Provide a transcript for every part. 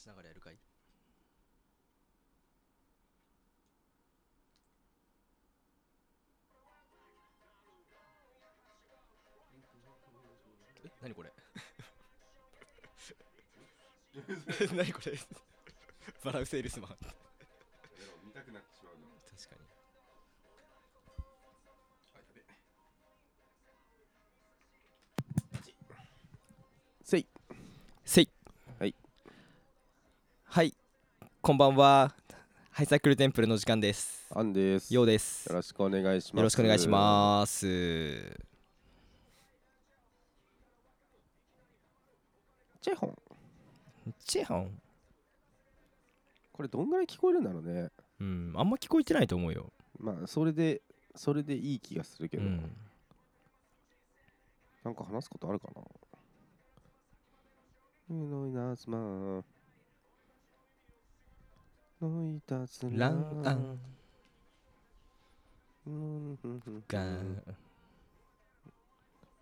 しながらやるかい？え何これ？何これ？バラウセールスマンこんばんは。ハイサイクルテンプルの時間です。アンです。ようです。よろしくお願いします。よろしくお願いします。チェホン。チェハン？これどんぐらい聞こえるんだろうね。うんあんま聞こえてないと思うよ。まあそれでそれでいい気がするけど、うん。なんか話すことあるかな？ノイナスマンノイタスランアン。うん。うんうんガン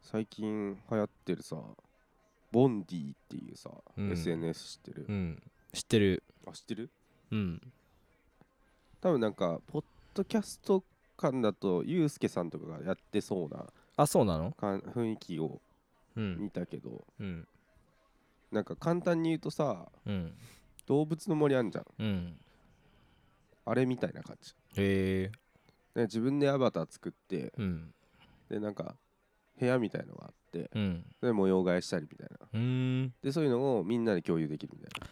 最近流行ってるさボンディっていうさ、うん。SNS 知ってる、うん。知ってる。あ知ってる？うん。多分なんかポッドキャスト感だとユうスケさんとかがやってそうなあそうなの？かん雰囲気をうん。見たけど、うん。なんか簡単に言うとさうん。動物の森あんじゃん。うんあれみたいな感じ。へえで自分でアバター作ってうん。でなんか部屋みたいのがあってうん。で模様替えしたりみたいな。でそういうのをみんなで共有できるみたいな。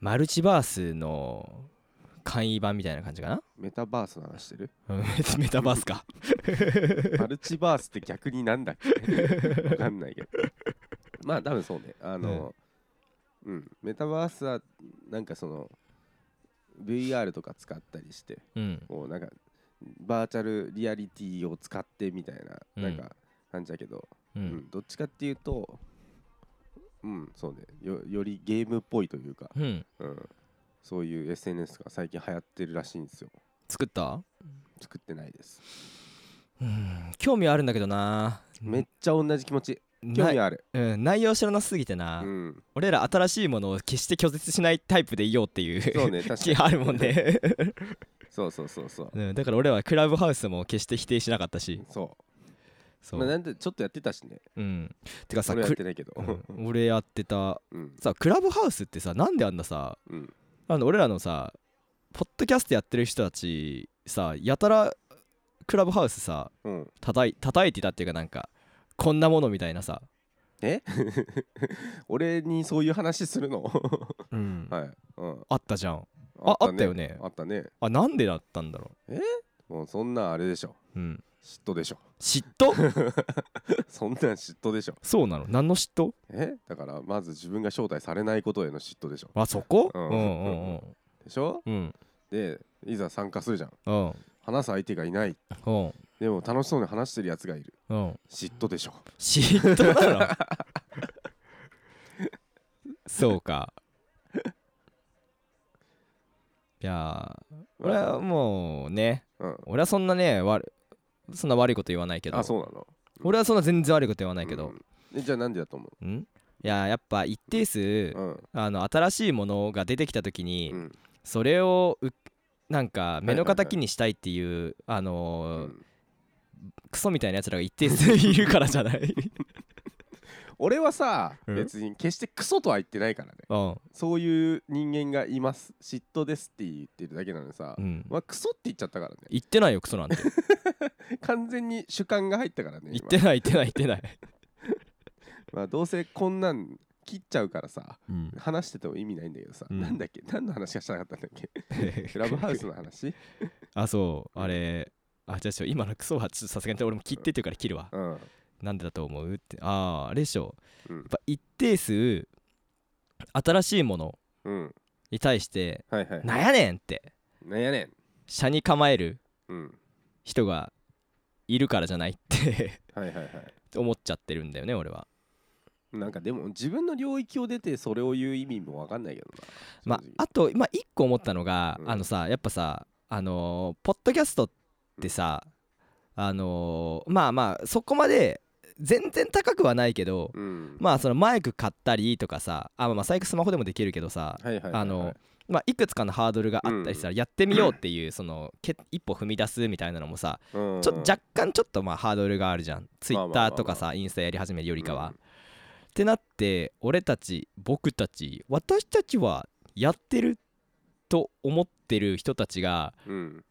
マルチバースの簡易版みたいな感じかな？メタバースの話してる？うん。メタバースか。マルチバースって逆になんだっけ？わかんないけど。まあ多分そうね。あの、うん。メタバースはなんかその VR とか使ったりしてうん。こうなんかバーチャルリアリティを使ってみたいな、うん。なんか感じだけど、ううん。んどっちかっていうとうんそうね。よよりゲームっぽいというか、うん。うん、そういう SNS が最近流行ってるらしいんですよ。作った？作ってないです、うん。興味はあるんだけどな。めっちゃ同じ気持ち興味なある。うん内容知らなすぎてな、うん。俺ら新しいものを決して拒絶しないタイプでいようっていうそうね気に。があるもんね、そうそうそうそう。うん、だから俺はクラブハウスも決して否定しなかったし。そう。そう、まあ、なんでちょっとやってたしね。うん。てかさ俺はやっくてないけど。うん俺やってたうん。さクラブハウスってさなんであんなさうん。あの俺らのさポッドキャストやってる人たちさやたらクラブハウスさうん。叩い叩いてたっていうかなんかこんなものみたいなさ、え？俺にそういう話するの？うん。はい、うん、あったじゃん。ああったよね。あったね。あなんでだったんだろもうそんなんあれでしょ。う、うん、嫉妬でしょ。嫉妬？そんなん嫉妬でしょ。そうなの？何の嫉妬？え？だからまず自分が招待されないことへの嫉妬でしょ。あそこ、ううんん、うんうん。でしょ？うん。でいざ参加するじゃん。うん。話す相手がいない。うんでも楽しそうに話してるやつがいる。うん。嫉妬でしょ。嫉妬なの？そうか。いやー俺はもうねうん。俺はそんなね悪そんな悪いこと言わないけどあそうなの？俺はそんな全然悪いこと言わないけど、うん。えじゃあなんでだと思う？ん？いややっぱ一定数、ううん。あの新しいものが出てきた時に、うん。それをうなんか目の敵にしたいっていう、あうのーんクソみたいなやつらが一定数いるからじゃない？俺はさうん？別に決してクソとは言ってないからね。うん。そういう人間がいます。嫉妬ですって言ってるだけなのにさうん。まあクソって言っちゃったからね。言ってないよクソなんて。完全に主観が入ったからね言ってない言ってない言ってない、今 まあどうせこんなん切っちゃうからさうん、話してても意味ないんだけどさ、うん。なんだっけ？何の話がしたかったんだっけ？クラブハウスの話？あそう。あれあじゃあ今のクソはちょっとさすがに俺も切ってっていうから切るわ。うん。なんでだと思う？って。あああれでしょ。うん。やっぱ一定数新しいものうん。に対してはいはいなんやねんって。なんやねん。車に構えるうん。人がいるからじゃないって。はいはいはい。思っちゃってるんだよね俺は。なんかでも自分の領域を出てそれを言う意味も分かんないけどな。まああとまあ一個思ったのが、うん。あのさやっぱさあのーポッドキャストってさ、あのーまあまあそこまで全然高くはないけどうん。まあそのマイク買ったりとかさあまあ最悪スマホでもできるけどさはいあのまあいくつかのハードルがあったりしたらやってみようっていうそのけ一歩踏み出すみたいなのもさうん。ちょ若干ちょっとまあハードルがあるじゃん。ツイッターとかさインスタやり始めるよりかは、うん。ってなって俺たち僕たち私たちはやってると思ってる人たちがうん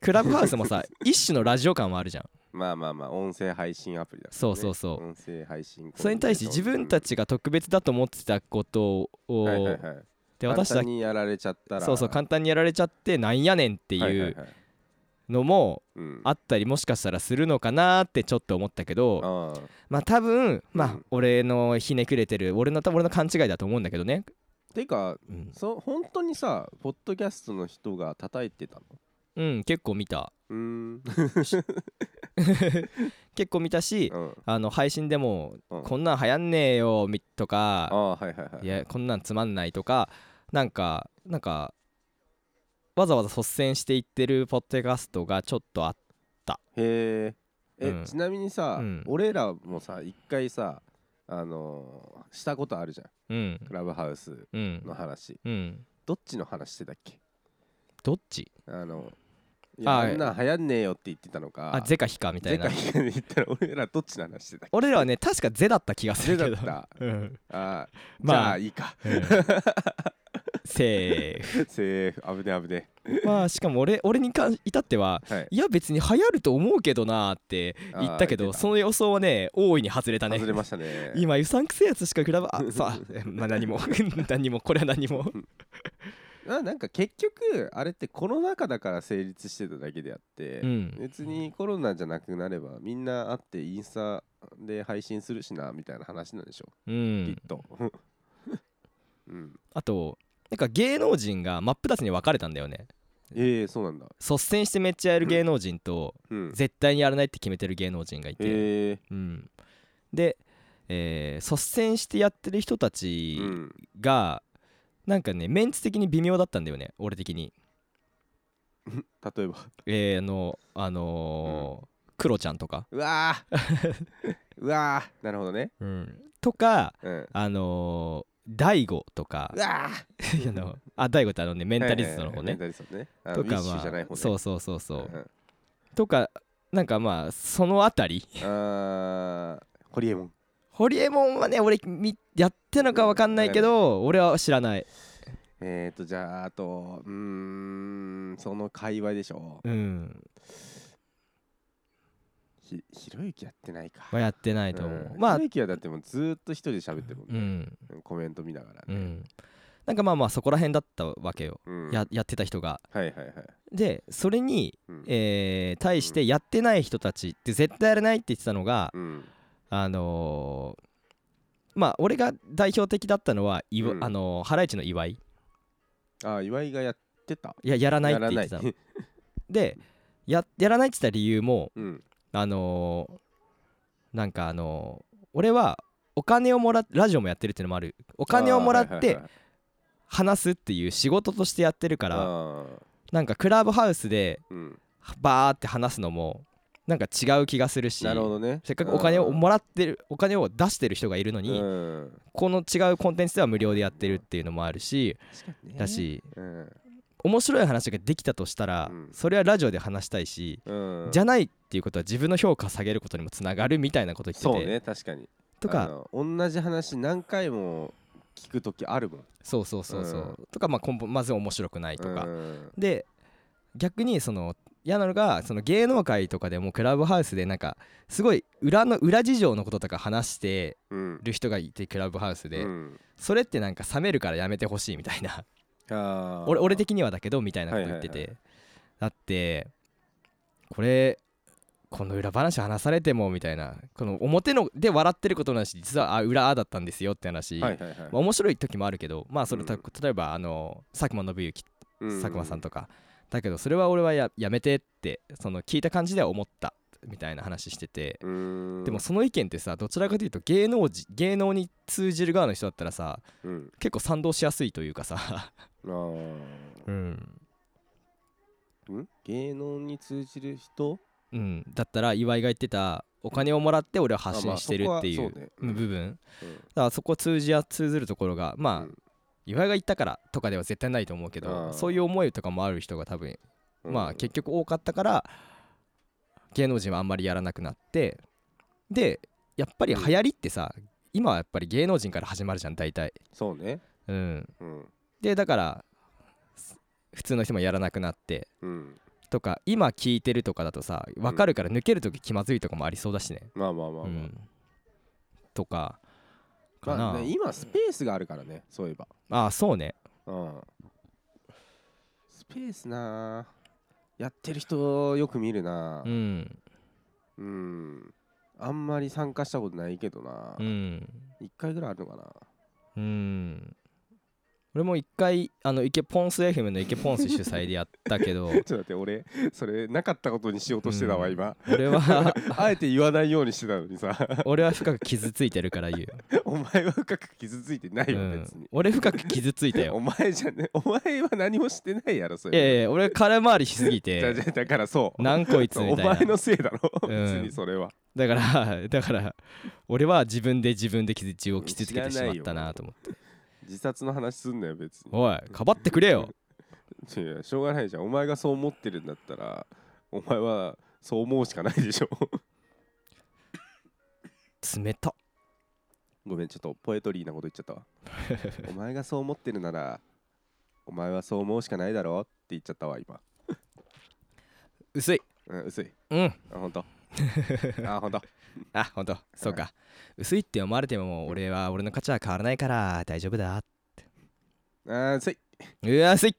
クラブハウスもさ 一種のラジオ感はあるじゃん。まあまあまあ音声配信アプリだね。そうそうそう。音声配信それに対して自分たちが特別だと思ってたことを、はいはいはい。で私たち簡単にやられちゃったら。そうそう簡単にやられちゃってなんやねんってはいうはい。のもうん。あったりもしかしたらするのかなってちょっと思ったけどまあ多分まあうん。俺のひねくれてる俺の俺の勘違いだと思うんだけどね、てかうん、そ本当にさポッドキャストの人が叩いてたの？うん、結構見た。結構見たしうん。あの配信でもうん。こんなん流行んねえよみとあかいやこんなんつまんないとかなんかなんかわざわざ率先していってるポッドキャストがちょっとあっへええ、うん。ちなみにさ、うん。俺らもさ一回さあのーしたことあるじゃん。うん。クラブハウスうん。の話。うん。どっちの話してたっけ？どっち？あのいやああんなん流行んねえよって言ってたのかあゼかヒかみたいな。ゼかヒ言ったら俺らどっちの話してたっけ？俺らはね確かゼだった気がすゼるけど。だった。うん。あー まあじゃあいいか。うん。セーフ。セーフ。危ね危ねまあしかも俺俺にか至ってははい。いや別に流行ると思うけどなーって言ったけあー言ってた。どその予想はね大いに外れたね。外れましたね。今うさんくせえやつしかクラブあさあ まあ何も。何も。これは何もななんか結局あれってコロナ禍だから成立してただけであって、うん。別にコロナじゃなくなればみんな会ってインスタで配信するしなみたいな話なんでしょ、う。きっんと。うん。あとなんか芸能人が真っ二つに分かれたんだよね。ええそうなんだ。率先してめっちゃやる芸能人とうん。絶対にやらないって決めてる芸能人がいて、ええ。うん、で、えー率先してやってる人たちうん。がなんかねメンツ的に微妙だったんだよね俺的に。例えば？えー、あのあのークロちゃんとか、うわー。うわー。なるほどね。とかうん。あのー大悟とか。うわー。あのあ大悟ってあのねメンタリストの方ね。とかまあそうそうそうそう、ん。とかなんかまあそのあたり。あーホリエモンホリエモンはね俺みやってんのか分かんないけど俺は知らない。えーとじゃああとうーんその会話でしょ。うん。ひひろゆきやってないか。はやってないと思う、うん。まあひろゆきはだってもうずーっと一人で喋ってるもんね、うん。うんコメント見ながらね、うん。なんかまあまあそこら辺だったわけよ、うん。ややってた人が。はいはいはい、でそれに、うん。えー対してやってない人たちって絶対やらないって言ってたのが、うんあのーまあ俺が代表的だったのは、いわうん。あのーハライチの岩井。ああ岩井がやってた。いややらないって言ってた。の でややらないって言った理由もうん。あのーなんかあのー俺はお金をもらっラジオもやってるっていうのもある。お金をもらって話すっていう仕事としてやってるからなんかクラブハウスでうん。バーって話すのもなんか違う気がするしなるほどね。せっかくお金をうんもらってるお金を出してる人がいるのに、うん。この違うコンテンツでは無料でやってるっていうのもあるしだしうん。面白い話ができたとしたら、うん。それはラジオで話したいし、うん。じゃないっていうことは自分の評価を下げることにもつながるみたいなこと言っててそうね確かに。あとかの同じ話何回も聞く時あるもん。そうそうそうそう、うん。とかまあまず面白くないとか、うん。で逆にその嫌なのがその芸能界とかでもクラブハウスでなんかすごい裏の裏事情のこととか話してうん。る人がいてクラブハウスで、うん。それってなんか冷めるからやめてほしいみたいな。俺俺的にはだけどみたいなこと言ってて、だってこれこの裏話話されてもみたいな。この表ので笑ってることなし実はあ裏ああだったんですよって話、はいはいはい。まあ、面白い時もあるけどまあそれたうん。例えばあの佐久間信行うん。佐久間さんとかだけどそれは俺はややめてってその聞いた感じでは思ったみたいな話してて。うん。でもその意見ってさどちらかというと芸能人芸能に通じる側の人だったらさうん。結構賛同しやすいというかさ。うん。ん？芸能に通じる人？うん、だったら岩井が言ってたお金をもらって俺は発信してるっていう部分。うん。だからそこ通じや通ずるところがまあ、うん岩井が言ったからとかでは絶対ないと思うけあどー。そういう思いとかもある人が多分うん。まあ結局多かったから芸能人はあんまりやらなくなってでやっぱり流行りってさ今はやっぱり芸能人から始まるじゃん大体。そうね。うん。うん。でだからす普通の人もやらなくなってうん。とか今聞いてるとかだとさ分かるから抜ける時気まずいとかもありそうだしね。まあまあまあまあ。うん。とかかな。まあね今スペースがあるからねそういえば。ああそうね。うん。スペースな。あやってる人よく見るな。うん。うん。あんまり参加したことないけどな。うん。一回ぐらいあるのかな。うん俺も一回あの池ポンス FM の池ポンス主催でやったけど。ちょっと待って俺それなかったことにしようとしてたわうん。今。俺は。あえて言わないようにしてたのにさ。俺は深く傷ついてるから言う、お前は深く傷ついてないようん。別に、俺深く傷ついたおよ前じゃねお前は何もしてないやろそれ。いやいや俺空回りしすぎて。だからそう。なんこいつみおたいな。前のせいだろうん。別にそれは。だからだから俺は自分で自分で傷自を傷つけてしまったなと思って自殺の話すんなよ別に。おいかばってくれよ。いやしょうがないじゃん。お前がそう思ってるんだったらお前はそう思うしかないでしょ。冷た。ごめんちょっとポエトリーなこと言っちゃったわ。お前がそう思ってるならお前はそう思うしかないだろって言っちゃったわ今。薄い。うん薄い。うん。あ本当。あ本当 あほんとそうか。薄いって思われても俺は俺の価値は変わらないから大丈夫だあ薄い。うわ薄い。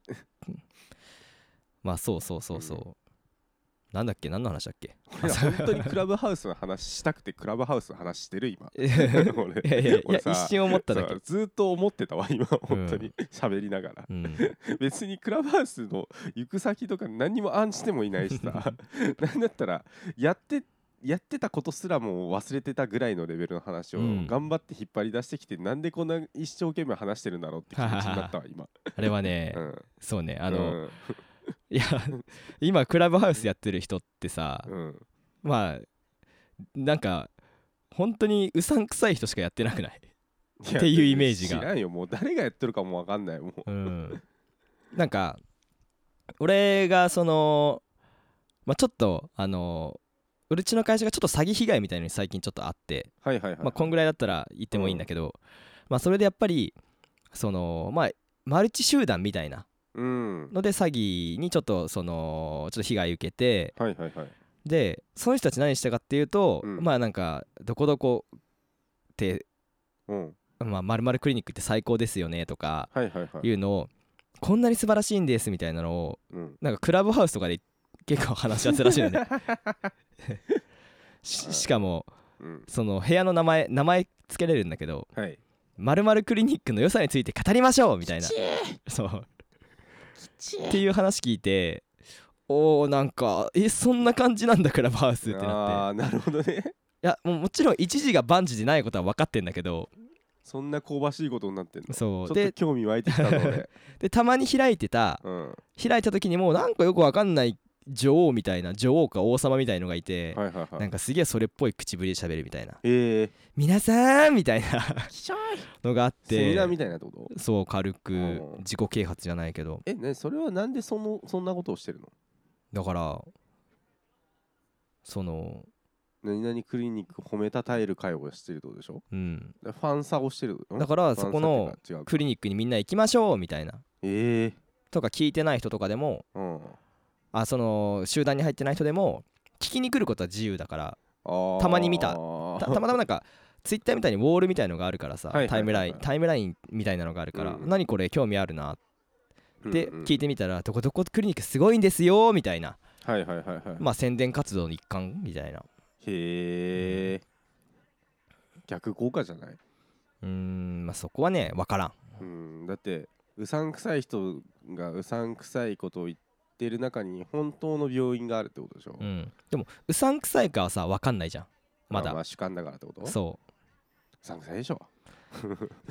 まあそうそうそうそう、なんだっけ？何の話だっけ？俺ら本当にクラブハウスの話したくてクラブハウスの話してる今。いやいやい俺やいやいや俺さ一瞬思っただけ。ずーっと思ってたわ今本当に。喋りながら。うん。別にクラブハウスの行く先とか何にも案じてもいないしさ。なんだったらやってやってたことすらも忘れてたぐらいのレベルの話をうん。頑張って引っ張り出してきて、なんでこんな一生懸命話してるんだろうって気持ちになったわ今。あれはね、うん。そうねあの、うん。いや今クラブハウスやってる人ってさ、うん。まあなんか本当にうさんくさい人しかやってなくない？やっていうイメージが。知らんよもう誰がやってるかも分かんないもう。うん。なんか俺がそのまあちょっとあのうちの会社がちょっと詐欺被害みたいなのに最近ちょっとあって、まあ、こんぐらいだったら言ってもいいんだけど、まあそれでやっぱりそのまあマルチ集団みたいなうん。ので詐欺にちょっとそのちょっと被害受けてはいはいはい。でその人たち何したかっていうと、うん。まあなんかどこどこってうん。まあ、〇〇クリニックって最高ですよねとかはいうのをこんなに素晴らしいんですみたいなのをうん。なんかクラブハウスとかで結構話し合ってたらしいのね ししかもうん。その部屋の名前名前つけれるんだけどはい。〇〇クリニックの良さについて語りましょうみたいな。そう。っていう話聞いておーなんかえそんな感じなんだクラブハウスってなって。ああなるほどね。いやもうもちろん一時が万事でないことは分かってんだけど。そんな香ばしいことになってんの？ちょっとそうで興味湧いてきたの俺。でたまに開いてた。うん。開いた時にもうなんかよく分かんない女王みたいな女王か王様みたいのがいて、はいはいはい。なんかすげえそれっぽい口ぶりで喋るみたいな。ええ「皆さん!」みたいなのがあっセミナーみてたいなってこと？そう軽くうん自己啓発じゃないけど。えねそれはなんでそのそんなことをしてるの？だからその何々クリニック褒めたたえる会をしてるってことでしょ？うん。ファンサをしてるだからそこのクリニックにみんな行きましょうみたいな。クええとか聞いてない人とかでもうんあその集団に入ってない人でも聞きに来ることは自由だからたまに見た。たたまたまなんかツイッターみたいにウォールみたいのがあるからさ、タイムラインタイムラインみたいなのがあるから、うん。何これ興味あるなってうんうん聞いてみたら、どこどこクリニックすごいんですよみたいな。はいはいはいはい。まあ宣伝活動の一環みたいな。へえ。逆効果じゃない？うーんまあそこはね分からん。うんだってうさんくさい人がうさんくさいことを言ってる中に本当の病院があるってことでしょ？うん。でもうさんくさいかはさ分かんないじゃん。まだ。あまあ主観だからってこと？うそう。さんくさいでしょ？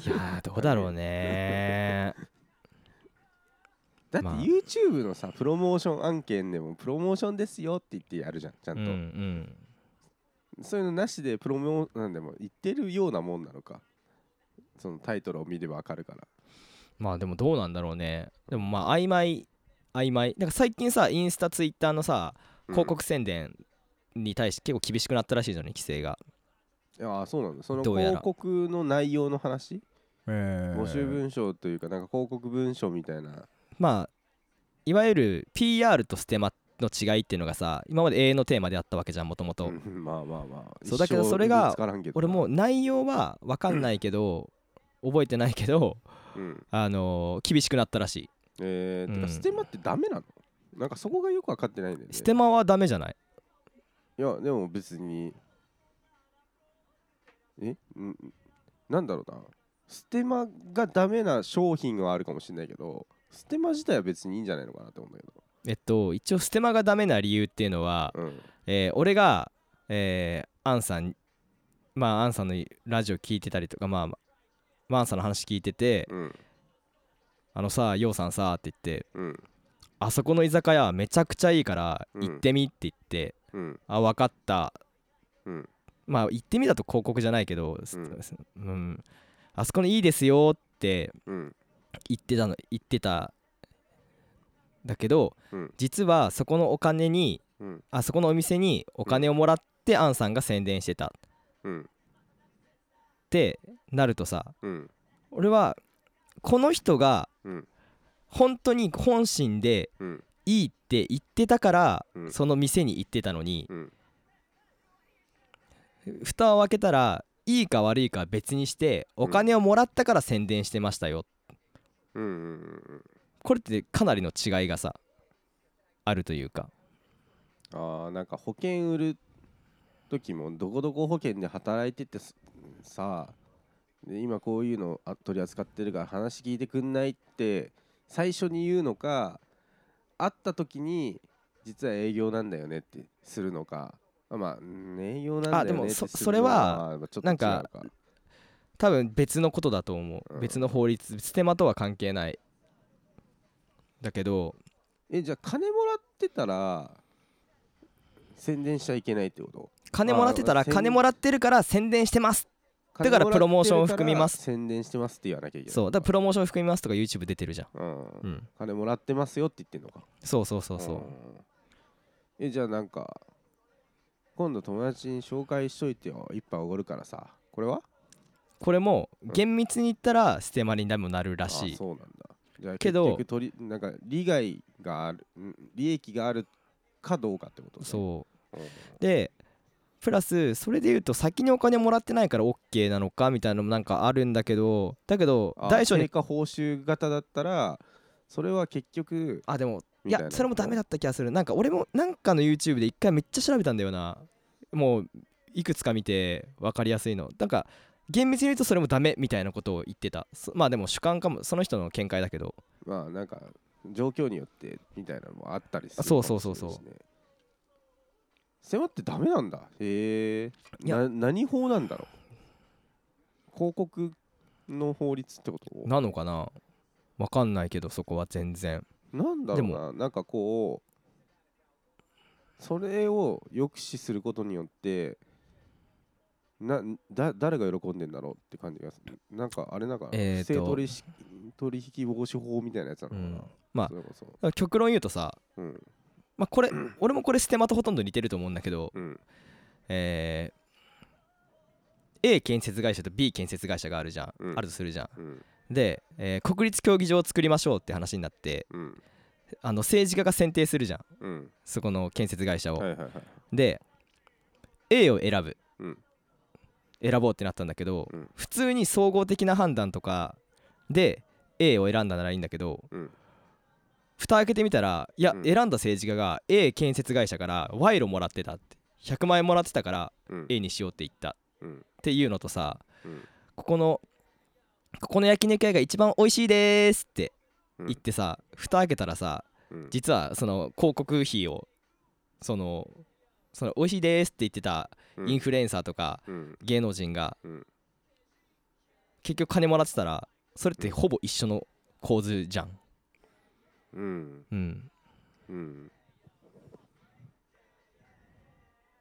いやーどうだろうね。だってまあ。YouTube のさプロモーション案件でもプロモーションですよって言ってやるじゃんちゃんうんうと、ん。そういうのなしでプロモなんでも言ってるようなもんなのか？そのタイトルを見ればわかるから。まあでもどうなんだろうね。でもまあ曖昧曖昧。なんか最近さインスタツイッターのさ広告宣伝に対して結構厳しくなったらしいじゃん規制が。うん、いやそうなんだ。そのどうやら。広告の内容の話？募募集文章というかなんか広告文章みたいな。まあいわゆる PR とステマの違いっていうのがさ今まで永遠のテーマであったわけじゃんもともとうんまあまあまあ。そうだけどそれが俺も内容は分かんないけど覚えてないけどうん。あのー厳しくなったらしいえー、てかうん。ステマってダメなの？なんかそこがよく分かってないんだよね。ステマはダメじゃない？いやでも別に。え？んなんだろうな。ステマがダメな商品はあるかもしれないけどステマ自体は別にいいんじゃないのかなって思うんだけえっと一応ステマがダメな理由っていうのは、どうん。えー俺が、えーアンさんまあアンさんのラジオ聞いてたりとかまあまあアンさんの話聞いててうん「あのさヨウさんさ」って言ってうん「あそこの居酒屋めちゃくちゃいいからうん。行ってみ」って言ってうん「あ分かった」うん。まあ行ってみだと広告じゃないけど、すうん。うん。あそこのいいですよってうん。言ってたの言ってた。だけど、うん。実はそこのお金にうん。あそこのお店にお金をもらってアンさんが宣伝してた。っうん。てなるとさうん。俺はこの人がうん。本当に本心でうん。いいって言ってたから、うん。その店に行ってたのに、うん。蓋を開けたらいいか悪いかは別にしてお金をもらったから宣伝してましたよ、うんうんうんこれってかなりの違いがさあるというか。あーなんか保険売る時もどこどこ保険で働いててすさで今こういうのあ取り扱ってるから話聞いてくんないって最初に言うのか会った時に実は営業なんだよねってするのか。まあ営業なんだよねあでもそってするそれはなんか多分別のことだと思う、うん。別の法律ステマとは関係ない。だけどえじゃあ金もらってたら宣伝しちゃいけないってこと？金もらってたら金もらってるから宣伝してますだからプロモーションを含みます宣伝してますって言わなきゃいけないそうだからプロモーション含みますとか YouTube 出てるじゃん。うん。うん。金もらってますよって言ってんのか。そうそうそうそう、ん。えじゃあなんか今度友達に紹介しといてよ。一杯おごるからさ。これは？これもうん。厳密に言ったらステマにでもなるらしい。あそうなんだ。じゃあけど取りなんか利害があるん利益があるかどうかってことね。そう。うん。でプラスそれで言うと先にお金もらってないから OK なのかみたいなのもなんかあるんだけどだけどあ大小に成果報酬型だったらそれは結局あでもいやそれもダメだった気がする。なんか俺もなんかの YouTube で一回めっちゃ調べたんだよな。もういくつか見て分かりやすいの。なんか厳密に言うとそれもダメみたいなことを言ってた。そまあでも主観かもその人の見解だけど。まあなんか状況によってみたいなのもあったりするあそうそうそうそう迫ってダメなんだ。へえ。いや。な何法なんだろう？広告の法律ってこと？なのかな？分かんないけどそこは全然。なんだろうでななんかこうそれを抑止することによってなだ誰が喜んでんだろうって感じがする。なんかあれなんか、え不正取引取引防止法みたいなやつなのかな、うん。まあ極論言うとさうんまあこれ俺もこれステマとほとんど似てると思うんだけどうん。えー A 建設会社と B 建設会社があるじゃん、うん。あるとするじゃん。うん。で、えー国立競技場を作りましょうって話になってうん。あの政治家が選定するじゃん。うん。そこの建設会社を、はいはいはい。で A を選ぶ、うん。選ぼうってなったんだけど、うん。普通に総合的な判断とかで A を選んだならいいんだけどうん蓋開けてみたらいや、うん。選んだ政治家が A 建設会社から賄賂もらってたって。100万円もらってたからうん。A にしようって言った。うん。っていうのとさうん。ここのここの焼肉屋が一番美味しいですってうん。言ってさ蓋開けたらさうん。実はその広告費をそのその美味しいですって言ってたインフルエンサーとかうん。芸能人がうん。結局金もらってたらそれってほぼ一緒の構図じゃんうん。うん。うん。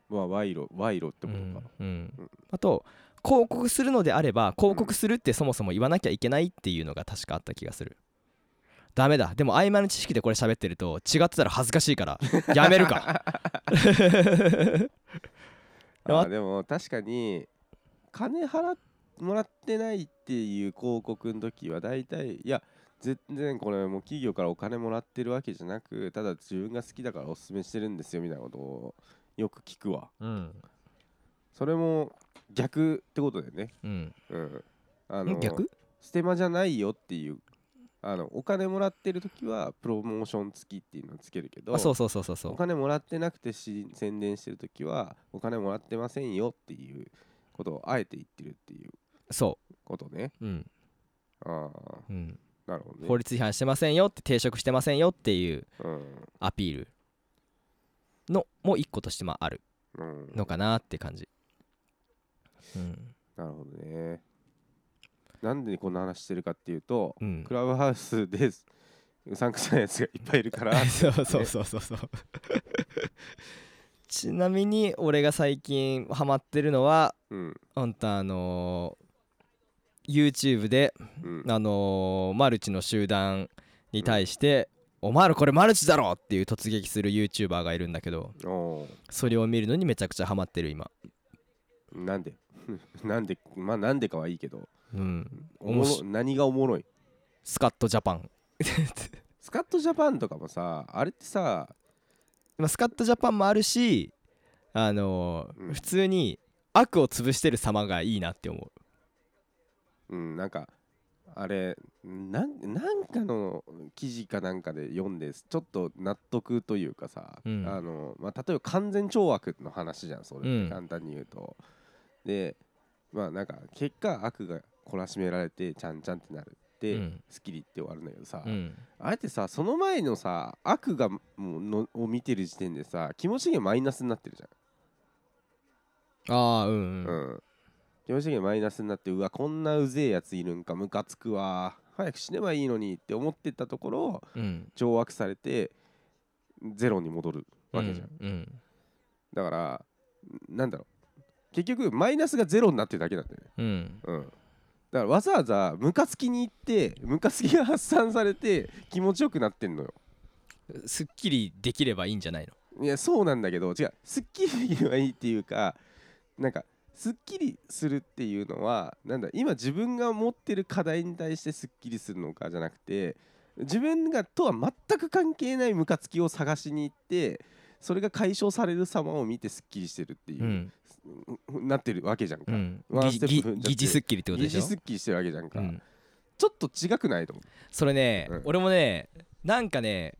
まあ賄賂賄賂ってことか、うん。うん。うん。あと広告するのであれば広告するってそもそも言わなきゃいけないっていうのが確かあった気がする。ダメだ。でも曖昧な知識でこれ喋ってると違ってたら恥ずかしいからやめるか。あーでも確かに金払っもらってないっていう広告の時は大体いや全然これもう企業からお金もらってるわけじゃなくただ自分が好きだからおすすめしてるんですよみたいなことをよく聞くわ。うん。それも逆ってことだよね。うん。うん。あの逆？ステマじゃないよっていう。あのお金もらってる時はプロモーション付きっていうのをつけるけどあそうそうそうそうそう。お金もらってなくてし宣伝してる時はお金もらってませんよっていうことをあえて言ってるっていうそことね。ううん。ああ。うんなるほどね。法律違反してませんよって抵触してませんよっていううん。アピールのも一個としてまああるうん。のかなって感じ。うん。なるほどね。なんでこんな話してるかっていうとうん。クラブハウスでうさんくさいやつがいっぱいいるから。そうそうそうそうそう。ちなみに俺が最近ハマってるのはうん。本当あのー YouTube でうん。あのーマルチの集団に対して「お前らこれマルチだろ!」っていう突撃する YouTuber がいるんだけどおそれを見るのにめちゃくちゃハマってる今。ーなんで？なんで？まあなんでかはいいけど。うん。おも面白ろ何がおもろい？スカットジャパン。スカットジャパンとかもさあれってさまあスカットジャパンもあるしあのーうん。普通に悪を潰してる様がいいなって思ううんなんかあれなんなんかの記事かなんかで読んでちょっと納得というかさ、うん。あのまあ、例えば完全懲悪の話じゃんそれってうん簡単に言うと、でまあなんか結果悪が懲らしめられてちゃんちゃんってなるで、うん。スッキリって終わるんだけどさ、うん。あえてさその前のさ悪がもうのを見てる時点でさ気持ち的にはマイナスになってるじゃん。ああうんううんん、気持ち的にはマイナスになってうわこんなうぜえやついるんかムカつくわ早く死ねばいいのにって思ってたところうん。懲悪されてゼロに戻るわけじゃん、うん。だからなんだろう。結局マイナスがゼロになってるだけなんだよね。うん。うん。だからわざわざムカつきに行ってムカつきが発散されて気持ちよくなってんのよ。すっきりできればいいんじゃないの？いやそうなんだけど違う。すっきりできればいいっていうかなんかすっきりするっていうのはなんだ今自分が持ってる課題に対してすっきりするのかじゃなくて自分がとは全く関係ないムカつきを探しに行ってそれが解消される様を見てすっきりしてるっていうう、ん。なってるわけじゃんか、うん。ワンステッぎプ疑似すっきりってことでしょ？疑似すっきりしてるわけじゃんか、うん。ちょっと違くないと思それね、うん。俺もねなんかね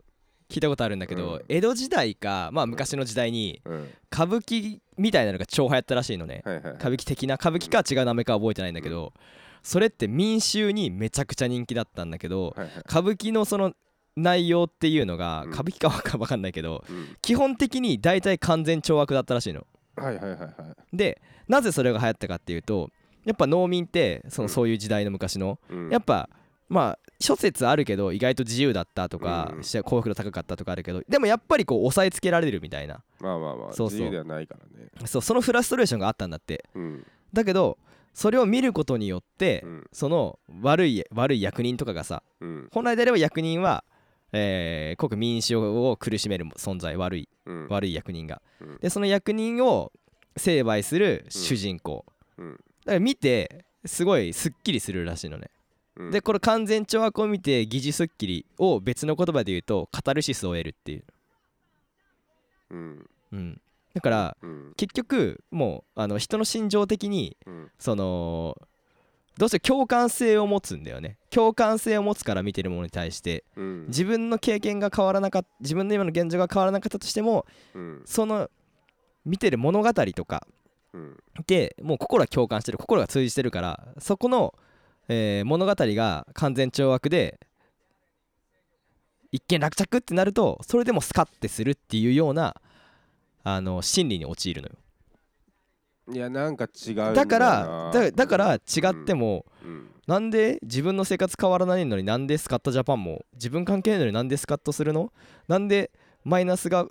聞いたことあるんだけど、うん。江戸時代かまあ昔の時代にう、うん、歌舞伎みたいなのが超流行ったらしいのね、はいはいはい。歌舞伎的な歌舞伎か違う名前かは覚えてないんだけど、それって民衆にめちゃくちゃ人気だったんだけどはいはい。歌舞伎のその内容っていうのがうん。歌舞伎かわかわかんないけどうん。基本的に大体完全懲悪だったらしいの。はいはいはいはい。でなぜそれが流行ったかっていうとやっぱ農民ってそのうん。そういう時代の昔のうん。やっぱまあ諸説あるけど意外と自由だったとかうん。幸福度高かったとかあるけどでもやっぱりこう押さえつけられるみたいな。まあまあまあそうそう。自由ではないからね。そうそのフラストレーションがあったんだって。うん。だけどそれを見ることによってうん。その悪い悪い役人とかがさうん。本来であれば役人はえー国民衆を苦しめる存在悪いうん。悪い役人が。うん。でその役人を成敗する主人公。うん。だから見てすごいすっきりするらしいのね。うんでこれ完全懲悪を見て疑似スッキリを別の言葉で言うとカタルシスを得るっていう、うん。うん、だからうん。結局もうあの人の心情的にうん。そのどうしても共感性を持つんだよね。共感性を持つから見てるものに対してうん。自分の経験が変わらなかった自分の今の現状が変わらなかったとしてもうん。その見てる物語とかうん。でもう心は共感してる心が通じてるからそこの、えー物語が完全懲悪で一見落着ってなるとそれでもスカッてするっていうようなあの心理に陥るのよ。いやなんか違うんだよな。だからだだから違っても、うん。なんで自分の生活変わらないのになんでスカットジャパンも自分関係ないのになんでスカッとするの？なんでマイナスが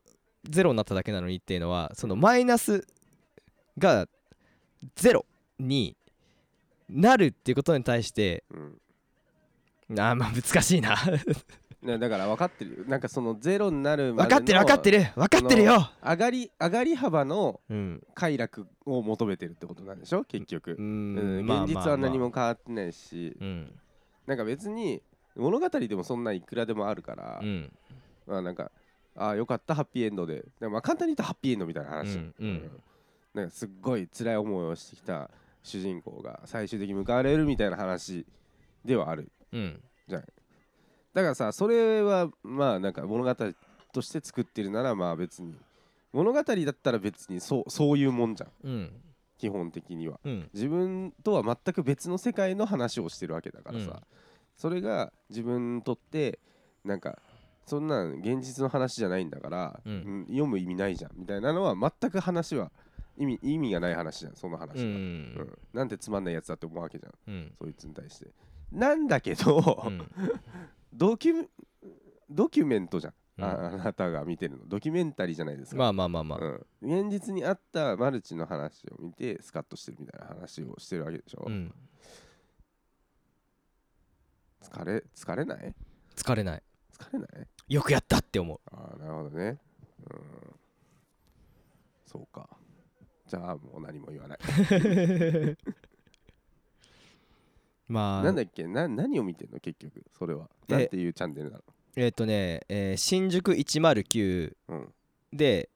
ゼロになっただけなのにっていうのはそのマイナスがゼロになるっていうことに対してうん。あーまあ難しいな。ねだから分かってるよ。なんかそのゼロになるまでの分かってる分かってる分かってるよ。上がり上がり幅のうん。快楽を求めてるってことなんでしょ？結局。う、うんんまあ現実は何まあ。も変わってないし、まあうん。なんか別に物語でもそんないくらでもあるから、うん。まあなんかああよかったハッピーエンドで。でもまあ簡単に言うとハッピーエンドみたいな話、うん。うん。なんかすっごい辛い思いをしてきた主人公が最終的に報われるみたいな話ではある。うん。だからさそれはまあなんか物語として作ってるならまあ別に。物語だったら別にそうそういうもんじゃん。うん。基本的には。うん。自分とは全く別の世界の話をしてるわけだからさ、うん。それが自分にとってなんかそんなん現実の話じゃないんだから、うん。うん読む意味ないじゃん。みたいなのは全く話は意味意味がない話じゃんその話は、うん。うん。なんてつまんないやつだって思うわけじゃん。うん。そいつに対して。なんだけど、うん。ドキュドキュメントじゃん、うん。ああなたが見てるの。ドキュメンタリーじゃないですか、まあまあまあまあ。うん、現実にあったマルチの話を見てスカッとしてるみたいな話をしてるわけでしょ、うん。疲れ疲れない？疲れない。疲れない？よくやったって思う。ああなるほどね。うん。そうかじゃあもう何も言わない。まあ。なんだっけ？な何を見てんの？結局それは。え。なんていうチャンネルなえっ、とね、えー新宿109のうん。で、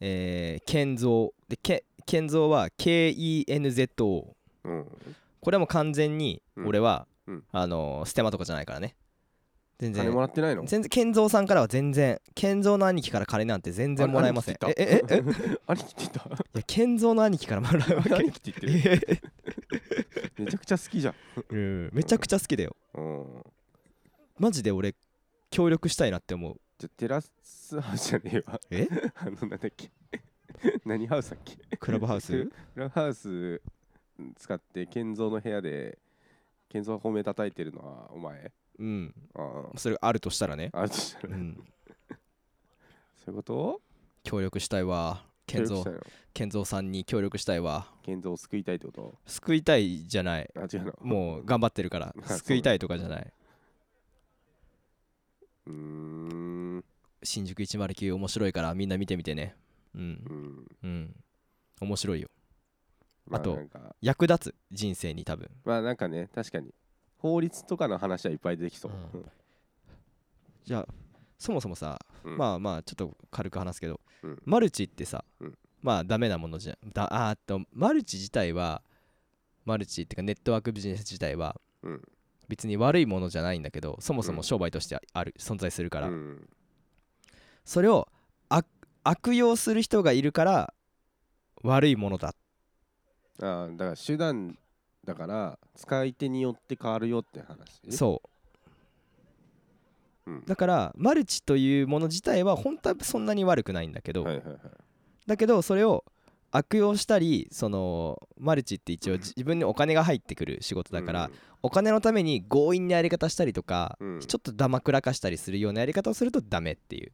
えー、建造。でけ建造は KENZO うん。これはもう完全にうん。俺は、うん。あのーステマとかじゃないからね全金然もらってないの？全然健三さんからは全然。健三の兄貴から金なんて全然もらえません。あええええ？い兄貴って言った？や健三の兄貴からもらうわけ。兄貴って言ってるえめちゃくちゃ好きじゃん。うんめちゃくちゃ好きだよ。うん。マジで俺協力したいなって思う。じゃテラスハウスじゃねえわ。え？あのなんだっけ？何ハウスだっけ？クラブハウス？クラブハウス使って建造の部屋で建造が褒め叩いてるのはお前うん。あそれがあるとしたらね。あとしたら。うん。そういうこと？協力したいわ。健三。協力した健三さんに協力したいわ。建造を救いたいってこと？救いたいじゃない。あ違うの。もう頑張ってるから。あそう。救いたいとかじゃない。うーん。新宿109面白いからみんな見てみてね。ううんん。うん。面白いよ。まああとなんか。役立つ人生に多分。まあなんかね確かに法律とかの話はいっぱい出てきそう。うん。じゃあそもそもさ、うん。まあまあちょっと軽く話すけど、うん。マルチってさ、うん。まあダメなものじゃん。だあとマルチ自体はマルチっていうかネットワークビジネス自体はうん。別に悪いものじゃないんだけどそもそうん。も商売としてある、存在するから、うん。それを悪悪用する人がいるから悪いものだ。ああだから手段だから使い手によって変わるよって話？そう、うん。だからマルチというもの自体は本当はそんなに悪くないんだけど、はいはいはい。だけどそれを悪用したりそのマルチって一応うん。自分にお金が入ってくる仕事だから、うんお金のために強引なやり方したりとか、うん。ちょっとダマくらかしたりするようなやり方をするとダメっていう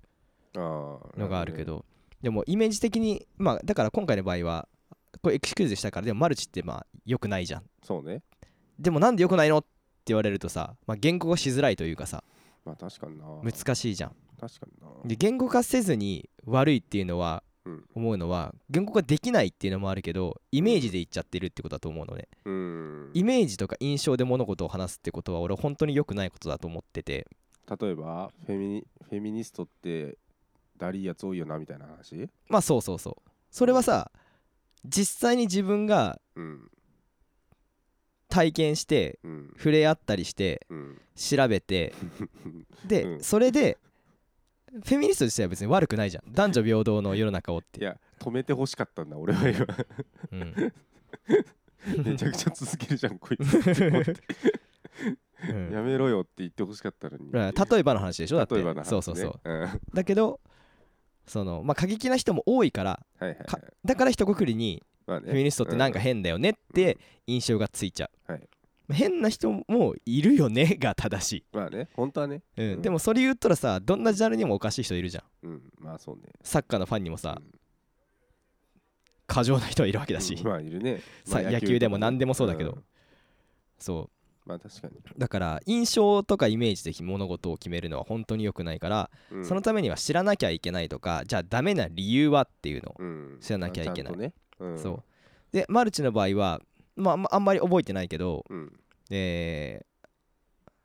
のがあるけどでもイメージ的にまあだから今回の場合はこれエクスキューズしたからでもマルチってまあ良くないじゃん。そうね。でもなんで良くないのって言われるとさ、まあ、言語化しづらいというかさまあ確かにな。難しいじゃん。確かにな。で言語化せずに悪いっていうのはうん。思うのは言語化できないっていうのもあるけどイメージで言っちゃってるってことだと思うのね。うん。イメージとか印象で物事を話すってことは俺本当に良くないことだと思ってて。例えばフェミニフェミニストってダリーやつ多いよなみたいな話？まあそうそうそう。それはさ実際に自分がうん。体験してうん。触れ合ったりしてうん。調べて で、うん。それでフェミニストとしては別に悪くないじゃん。男女平等の世の中をって、いや止めてほしかったんだ俺は今。うん。めちゃくちゃ続けるじゃんこいつ。って思ってうん。やめろよって言ってほしかったのに。例えばの話でしょだって。例えばの話ね。そうそうそう。うだけどそのまあ過激な人も多いからはいはいかだから一括りにフェミニストってなんか変だよねって印象がついちゃう、はい。変な人もいるよね が正しい、まあね本当はね。うん。うん。でもそれ言ったらさどんなジャンルにもおかしい人いるじゃん。うんまあそうね。サッカーのファンにもさうん。過剰な人はいるわけだし、うん。まあいるね。さまあ野球でも何でもそうだけど。ん。そまあ確かに。うだから印象とかイメージで物事を決めるのは本当に良くないから、うん。そのためには知らなきゃいけないとかじゃあダメな理由はっていうのを、うん。知らなきゃいけない。ちゃんとね。うん。そう。でマルチの場合はまああんまあんまり覚えてないけどうん。えー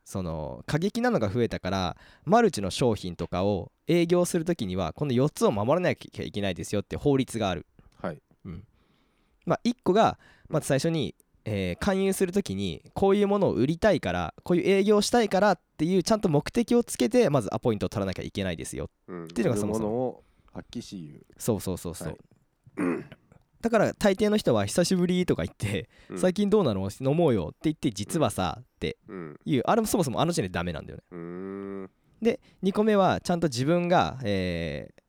その過激なのが増えたからマルチの商品とかを営業するときにはこの4つを守らなきゃいけないですよって法律がある。はい。まあ、1個がまず最初に、えー勧誘するときにこういうものを売りたいからこういう営業したいからっていうちゃんと目的をつけてまずアポイントを取らなきゃいけないですよ。うん。っていうのがそもそも。発揮し言う。そうそうそうそう、はい。だから大抵の人は久しぶりとか言って、うん。最近どうなの？飲もうよって言って実はさってうん。いうあれもそもそもあの時点でダメなんだよね。うーん。2個目はちゃんと自分が、えー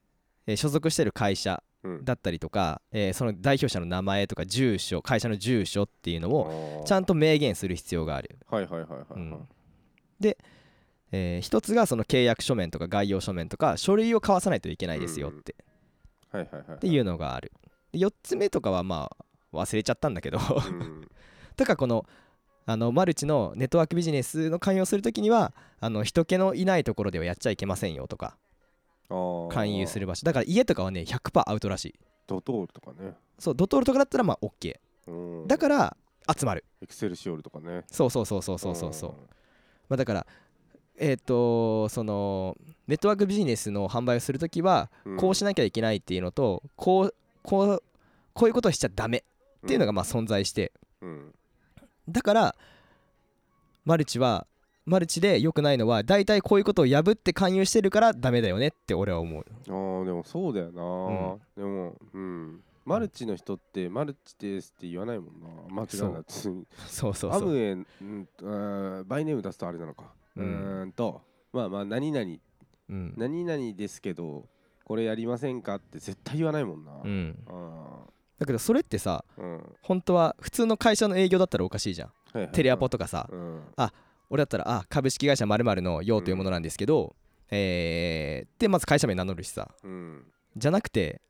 えー所属してる会社うんだったりとか、えーその代表者の名前とか住所会社の住所っていうのをちゃんんと明言する必要がある、はいはいはいはいはい。うん。で、えー一つがその契約書面とか概要書面とか書類を交わさないといけないですよって,、はいはいはいっていうのがある。で4つ目とかはまあ忘れちゃったんだけど。うん。とかこのあのマルチのネットワークビジネスの勧誘をするときにはあの人気のいないところではやっちゃいけませんよとか勧誘する場所。だから家とかはね100%アウトらしい。ドトールとかね。そうドトールとかだったらまあ OK うん。だから集まる。エクセルシオールとかね。そうそうそうそうそうそうそう。まあだからえっ、とそのネットワークビジネスの販売をするときはうん。こうしなきゃいけないっていうのとこうこうこういうことをしちゃダメっていうのがまあ存在して。うん。だからマルチはマルチで良くないのは大体こういうことを破って勧誘してるからダメだよねって俺は思う。あーでもそうだよな、でもうん。マルチの人ってマルチですって言わないもんな。間違う。なそうそうそう。アムウェイ、うん、あーバイネーム出すとあれなのか。ううんーんとまあまあ何々うん。何々ですけどこれやりませんかって絶対言わないもんな、うん。あだけどそれってさーうん。本当は普通の会社の営業だったらおかしいじゃん。テレアポとかさ。うん俺だったらあ株式会社まるの用というものなんですけど、えー、でまず会社名名乗るしさ。うん。じゃなくて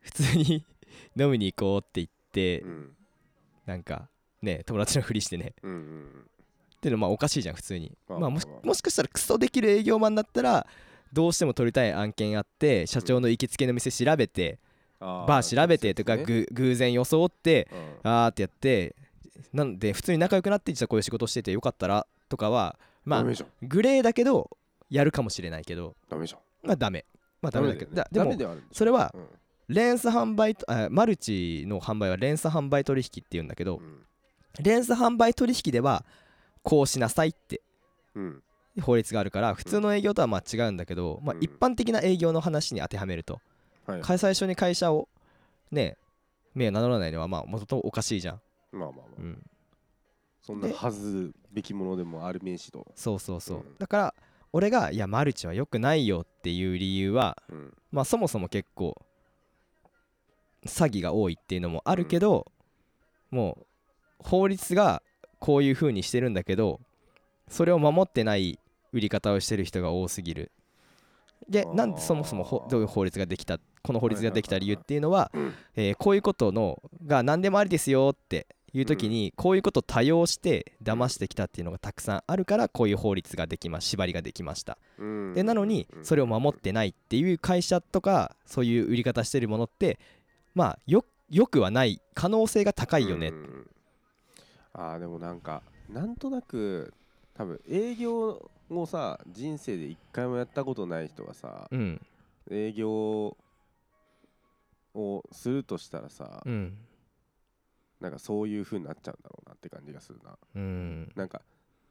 普通に 飲みに行こうって言って、うん。なんかね友達のふりしてね。うんうんっていうのまあおかしいじゃん普通に、まあまあ、もしもしかしたらクソできる営業マンだったらどうしても取りたい案件あって社長の行きつけの店調べて、あバー調べてとか、そうぐ偶然装ってうん。あーってやってなんで普通に仲良くなって実はこういう仕事しててよかったらとかはまあグレーだけどやるかもしれないけどダメじゃん。まあダメ。まあダメだけど。だでダもそれはうん。連鎖販売マルチの販売は連鎖販売取引っていうんだけどうん。連鎖販売取引ではこうしなさいってうん。法律があるから普通の営業とはまあ違うんだけど、まあうん。一般的な営業の話に当てはめると、はい。開最初に会社をね名を名乗らないのはまあもともとおかしいじゃん、まあまあまあ。うん、そんなはずべきものでもある名詞と。そうそうそう、うん。だから俺がいやマルチは良くないよっていう理由はうん。まあそもそも結構詐欺が多いっていうのもあるけど、もう法律がこういう風にしてるんだけどそれを守ってない売り方をしてる人が多すぎる。でなんでそもそもほどういう法律ができたこの法律ができた理由っていうのはうん。えーこういうことのが何でもありですよっていう時にこういうことを多用して騙してきたっていうのがたくさんあるからこういう法律ができま縛りができました。うん。でなのにそれを守ってないっていう会社とかそういう売り方してるものってまあよよくはない可能性が高いよね。うん。あーでもなんかなんとなく多分営業をさ人生で一回もやったことない人がさうん。営業をするとしたらさうんなんかそういう風になっちゃうんだろうなって感じがするな。うん。なんか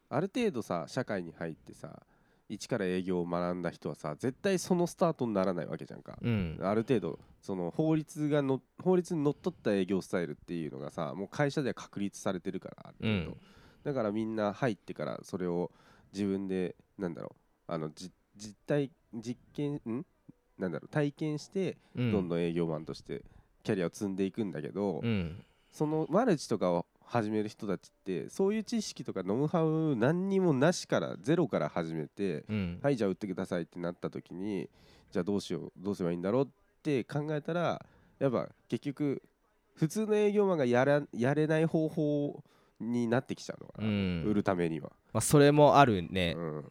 ある程度さ社会に入ってさ一から営業を学んだ人はさ絶対そのスタートにならないわけじゃんか。うん。ある程度その法律がの法律にのっとった営業スタイルっていうのがさもう会社では確立されてるからある程度、うん。だからみんな入ってからそれを自分でなんだろうあのじ実体実験ん？なんだろう体験してうん。どんどん営業マンとしてキャリアを積んでいくんだけど、うんそのマルチとかを始める人たちってそういう知識とかノウハウ何にもなしからゼロから始めてうん。はいじゃあ売ってくださいってなった時にじゃあどうしようどうすればいいんだろうって考えたらやっぱ結局普通の営業マンがやらやれない方法になってきちゃうのかな、うん。売るためには、まあ、それもあるね、うん、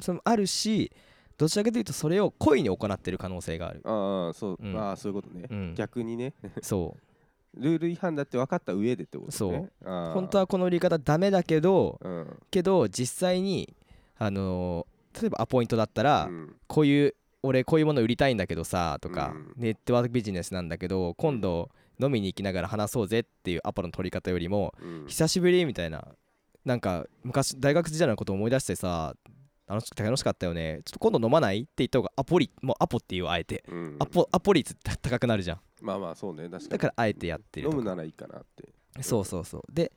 それもあるしどちらかというとそれを故意に行ってる可能性がある、ああそう、うん。ああそういうことね、うん、逆にね。そルール違反だって分かった上でってことね。そう。本当はこの売り方ダメだけどうん。けど実際にあのー例えばアポイントだったら、うん。こういう俺こういうもの売りたいんだけどさとか、うん。ネットワークビジネスなんだけど今度飲みに行きながら話そうぜっていうアポの取り方よりもうん。久しぶりみたいな。なんか昔大学時代のこと思い出してさ楽し楽しかったよね。ちょっと今度飲まない？って言った方がアポリもうアポっていうあえて。うん。アポアポ率っ て高くなるじゃん。まあまあそうね確かに。だからあえてやってる飲むならいいかなって。そうそうそう。で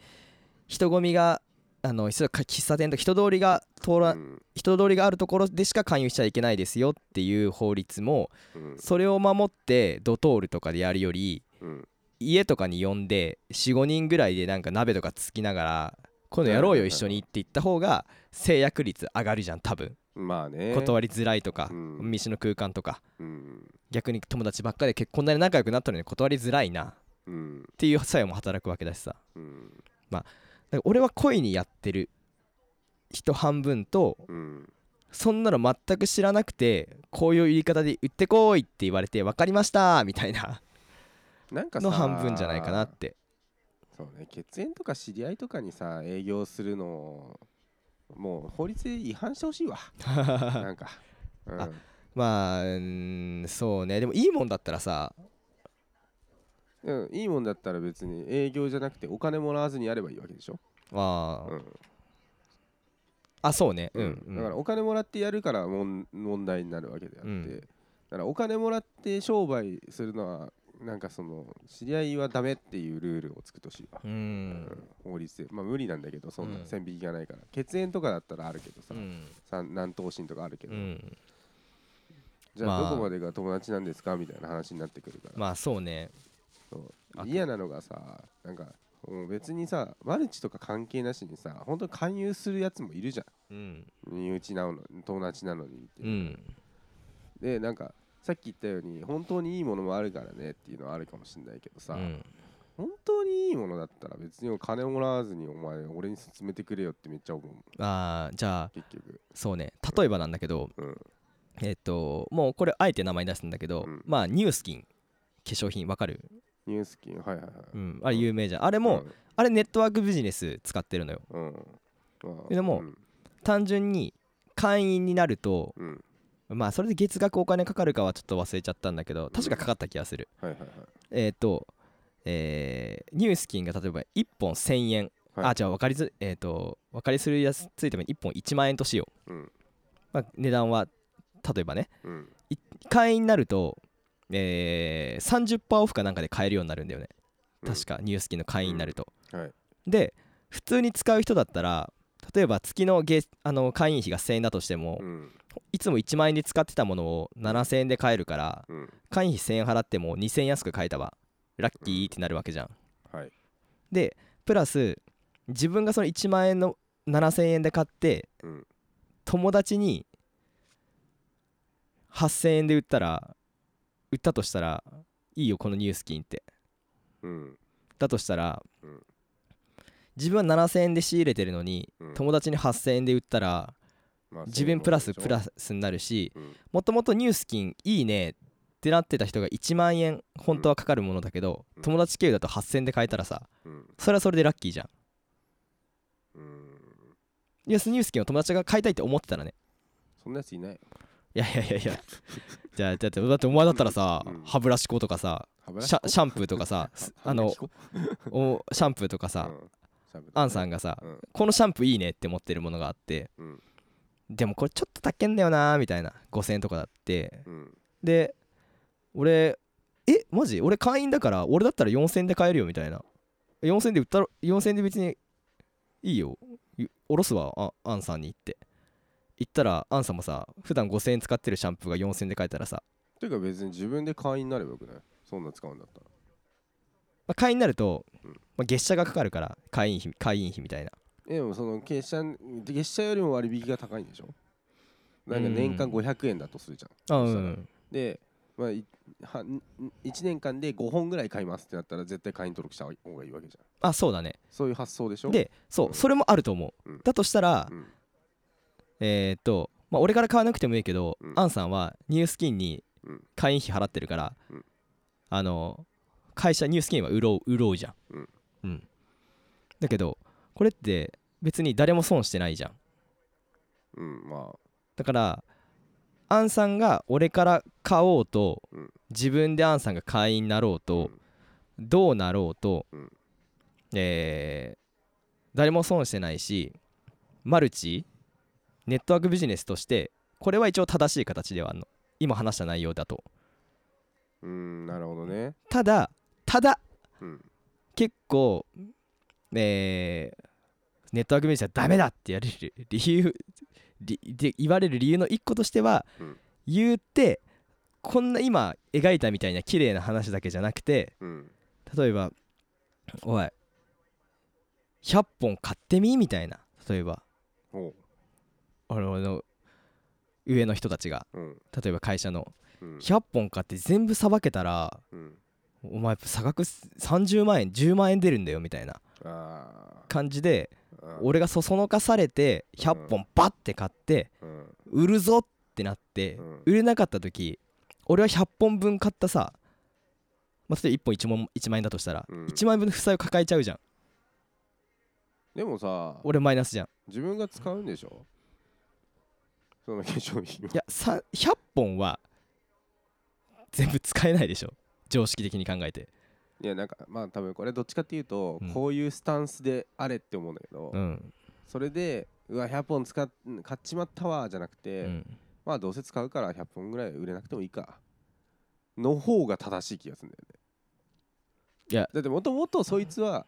人混みがあの喫茶店とか人通りが通ら、うん。人通りがあるところでしか勧誘しちゃいけないですよっていう法律もうん。それを守ってドトールとかでやるよりうん。家とかに呼んで45人ぐらいでなんか鍋とかつきながらこのやろうよ一緒にって言った方が制約率上がるじゃん多分。まあね。断りづらいとかうん。飯の空間とか。うん。逆に友達ばっかで結婚なり仲良くなったのに断りづらいな。っうん。ていう作用も働くわけだしさ。うん。だから俺は恋にやってる人半分とうん。そんなの全く知らなくてこういう言い方で売ってこいって言われて分かりましたみたいな。の半分じゃないかなってそうね血縁とか知り合いとかにさ営業するのもう法律で違反してほしいわ。なんか、うん。あまあうーんそうね。でもいいもんだったらさ。うん、いいもんだったら別に営業じゃなくてお金もらわずにやればいいわけでしょ、まあ、うん。あそうね。ううんん、うん、だからお金もらってやるからもん問題になるわけであって、うん。だからお金もらって商売するのはなんかその知り合いはダメっていうルールを作ってほしいわ、ううんん法律で。まあ無理なんだけどそんうなん。線引きがないから、血縁とかだったらあるけどさ、うん。さ南東進とかあるけど、うん。じゃまあ。あどこまでが友達なんですかみたいな話になってくるから、まあそうね。嫌なのがさなんか別にさマルチとか関係なしにさ本当に勧誘するやつもいるじゃうん。ん身内なの友達なのにって。う、ん。でなんかさっき言ったように本当にいいものもあるからねっていうのはあるかもしれないけどさ、うん。本当にいいものだったら別にお金をもらわずにお前俺に勧めてくれよってめっちゃ思うあーじゃあ結局。そうね。例えばなんだけどうん。えっともうこれあえて名前出すんだけど、うん。まあニュースキン化粧品わかる？ニュースキンはいはいはい、うんあれ有名じゃん。あれも、あれネットワークビジネス使ってるのよでもうん単純に会員になるとうんまあそれで月額お金かかるかはちょっと忘れちゃったんだけど確かかかった気がする。はいはいはい。えっ、とえーニュースキンが例えば1本1000円、はい。あじゃあ分かりずえっ、と分かりするやつついても1本1万円としよう、うん。まあ、値段は例えばねうん。会員になると、えー、30%オフかなんかで買えるようになるんだよね。うん。確かニュースキンの会員になると、はい。で普通に使う人だったら例えば月の月あの会員費が1000円だとしても、うんいつも1万円で使ってたものを7000円で買えるからうん。会員費1000円払っても2000円安く買えたわ。ラッキーってなるわけじゃん。はい。でプラス自分がその1万円の7000円で買ってうん。友達に8000円で売ったら売ったとしたらいいよこのニュースキンって。うん。だとしたら、うん。自分は7000円で仕入れてるのに、うん。友達に8000円で売ったらまあ自分プラスプラススになるしうん。もともとニュースキンいいねってなってた人が1万円本当はかかるものだけど、うん。友達経由だと8000円で買えたらさうん。それはそれでラッキーじゃん。うん。ニュースニュースキンを友達が買いたいって思ってたらね。そんなやついない。いやいやいやいや。じゃあだってだってお前だったらさ、うん。歯ブラシ粉とかさシシャンプーとかさすあのおシャンプーとかさ、アンさんがさ、うん。このシャンプーいいねって思ってるものがあってうんでもこれちょっと高けんだよなーみたいな5000円とかだって。うん。で俺えマジ？俺会員だから俺だったら4000円で買えるよみたいな。4000円で売ったら4000円で別にいいよ。ゆおろすわあアンさんに言って。言ったらアンさんもさ普段5000円使ってるシャンプーが4000円で買えたらさ。ていうか別に自分で会員になればよくない？そんな使うんだったら。まあ、会員になると、うん。まあ、月謝がかかるから会員費会員費みたいな。えでもその月謝月謝よりも割引が高いんでしょ？なんか年間うん。500円だとするじゃん、あうん。で、まあ、いはん1年間で5本ぐらい買いますってなったら絶対会員登録した方がいいわけじゃん。あそうだね。そういう発想でしょ？でそううん。それもあると思う、うん。だとしたら、うん。えーっとまあ俺から買わなくてもいいけど、うん。アンさんはニュースキンにうん。会員費払ってるから、うん。あの会社ニュースキンは潤う潤うじゃん。うん。だけどこれって別に誰も損してないじゃん。うんまだからアンさんが俺から買おうと、うん。自分でアンさんが会員になろうあと、どうなろうと、うん。えー誰も損してないしマルチネットワークビジネスとしてこれは一応正しい形ではあるの。今話した内容だと。うんうんなるほどね。ただただうん。結構えーネットワークビジネスはダメだってやれる理由 りで言われる理由の一個としては、うん。言ってこんな今描いたみたいな綺麗な話だけじゃなくてうん。例えば「おい100本買ってみ?」みたいな。例えば。あの上の人たちが。うん。例えば会社の。うん。100本買って全部さばけたらうん。お前差額30万円10万円出るんだよみたいな。あ感じで俺がそそのかされて100本バッて買ってうん。売るぞってなってうん。売れなかった時俺は100本分買ったさまあ、例えば1本 1, 万1万円だとしたら、うん。1万円分の負債を抱えちゃうじゃん。でもさ俺マイナスじゃん。自分が使うんでしょ？その化粧品を。いやさ100本は全部使えないでしょ。常識的に考えていやなんかまあ多分これどっちかっていうと、うん。こういうスタンスであれって思うんだけど、うん、それでうわ100本使っ買っちまったわじゃなくて、うん、まあどうせ使うから100本ぐらい売れなくてもいいか。の方が正しい気がするんだよね。いや。だってもともとそいつは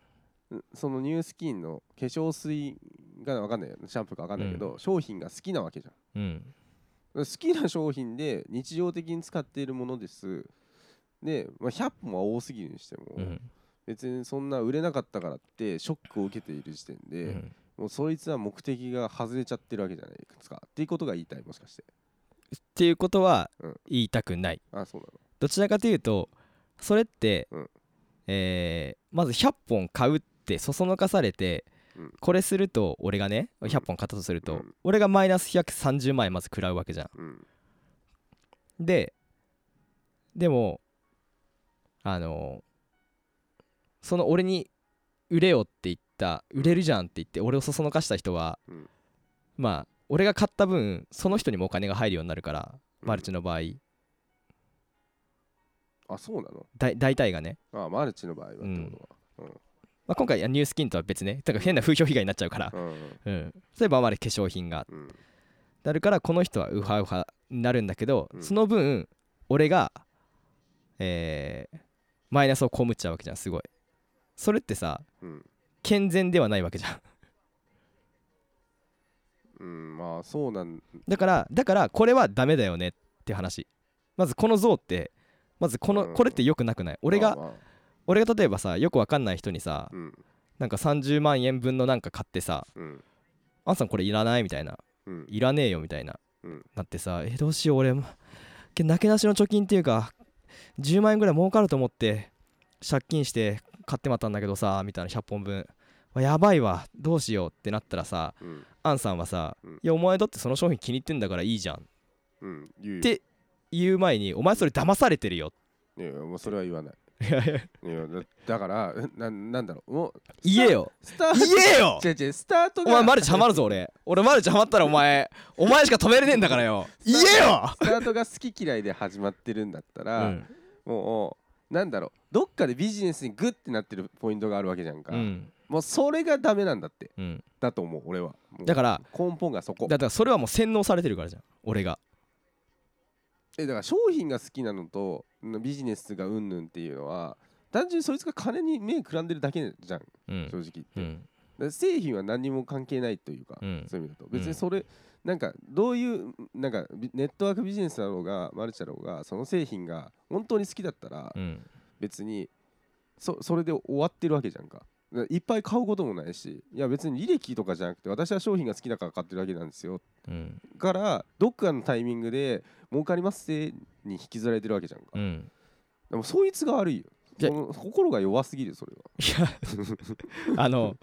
うんそのニュースキンの化粧水が分かんないよ。シャンプーか分かんないけど、商品が好きなわけじゃん。うん。好きな商品で日常的に使っているものですで、まあ、100本は多すぎるにしても、うん。別にそんな売れなかったからってショックを受けている時点で、うん。もうそいつは目的が外れちゃってるわけじゃないですか。っていうことが言いたいもしかして。っていうことはうん。言いたくない。あそうなの。どちらかというとそれって、うん。えーまず100本買うってそそのかされて、うん。これすると俺がねうん。100本買ったとすると、うん。俺がマイナス130万円まず食らうわけじゃん。うん。ででもあのその俺に売れよって言った売れるじゃんって言って俺をそそのかした人は、うん。まあ俺が買った分その人にもお金が入るようになるから、うん。マルチの場合。あそうなの？だ大体がね、あマルチの場合はってことは。まあ、今回ニュースキンとは別ね。だから変な風評被害になっちゃうから、うん。うん、例えばまあ化粧品が。うん。なるからこの人はウハウハになるんだけど、うん。その分俺がえーマイナスを被っちゃうわけじゃんすごい。それってさうん。健全ではないわけじゃん。うんまあそうなん。だからだからこれはダメだよねって話。まずこの像ってまずこの、うん。これって良くなくない？俺が、まあまあ。俺が例えばさよくわかんない人にさ、うん。なんか30万円分のなんか買ってさうん「あんさんこれいらない?」みたいな。うん「いらねえよ」みたいな、うん。なってさ「えどうしよう俺けなけなしの貯金っていうか10万円ぐらい儲かると思って借金して買ってまったんだけどさ」みたいな100本分。わやばいわ。どうしようってなったらさうん。アンさんはさ「うん。いやお前だってその商品気に入ってんだからいいじゃん」うん。言うよ。って言う前に「お前それ騙されてるよ」いやもうそれは言わない。いやだだからななんだろう。もう言えよ。スタート言えよ。違う違うスタートがお前マルチハマるぞ俺。俺マルチハマったらお前お前しか止めれねえんだからよ。言えよ。スタートが好き嫌いで始まってるんだったら、うんもうなんだろう。どっかでビジネスにグッてなってるポイントがあるわけじゃんか、うん。もうそれがダメなんだって。うん。だと思う俺は。もうだから根本がそこ。だからそれはもう洗脳されてるからじゃん。俺が。えだから商品が好きなのとうんビジネスがうんぬんっていうのは単純にそいつが金に目くらんでるだけじゃん。うん。正直言って、うん製品は何にも関係ないというか、うん。そういう意味だと。別にそれ、なんかどういうなんかビネットワークビジネスだろうがマルチだろうがその製品が本当に好きだったらうん。別にそそれで終わってるわけじゃんか。いっぱい買うこともないしいや別に履歴とかじゃなくて私は商品が好きだから買ってるだけなんですよ。うん。からどっかのタイミングで儲かりますってに引きずられてるわけじゃんか、うん。でもそいつが悪いよいやその心が弱すぎるそれは。いやあの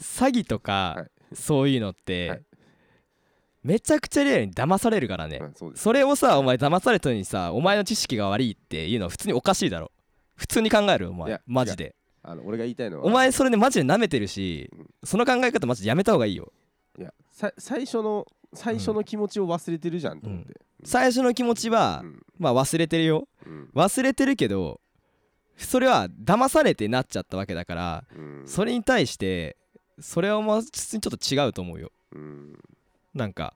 詐欺とか、はい。そういうのって、はい。めちゃくちゃリアルに騙されるからね、うんそそれをさお前騙されたのにさお前の知識が悪いっていうのは普通におかしいだろ。普通に考えるお前。マジで。あの俺が言いたいのは。お前それでマジで舐めてるし、うん。その考え方マジでやめた方がいいよ。いやさ最初の最初の気持ちを忘れてるじゃんと思って、最初の気持ちは、うん。まあ忘れてるよ。うん。忘れてるけどそれは騙されてなっちゃったわけだからうん。それに対してそれはまあ普通にちょっと違うと思うよ。うん。なんか。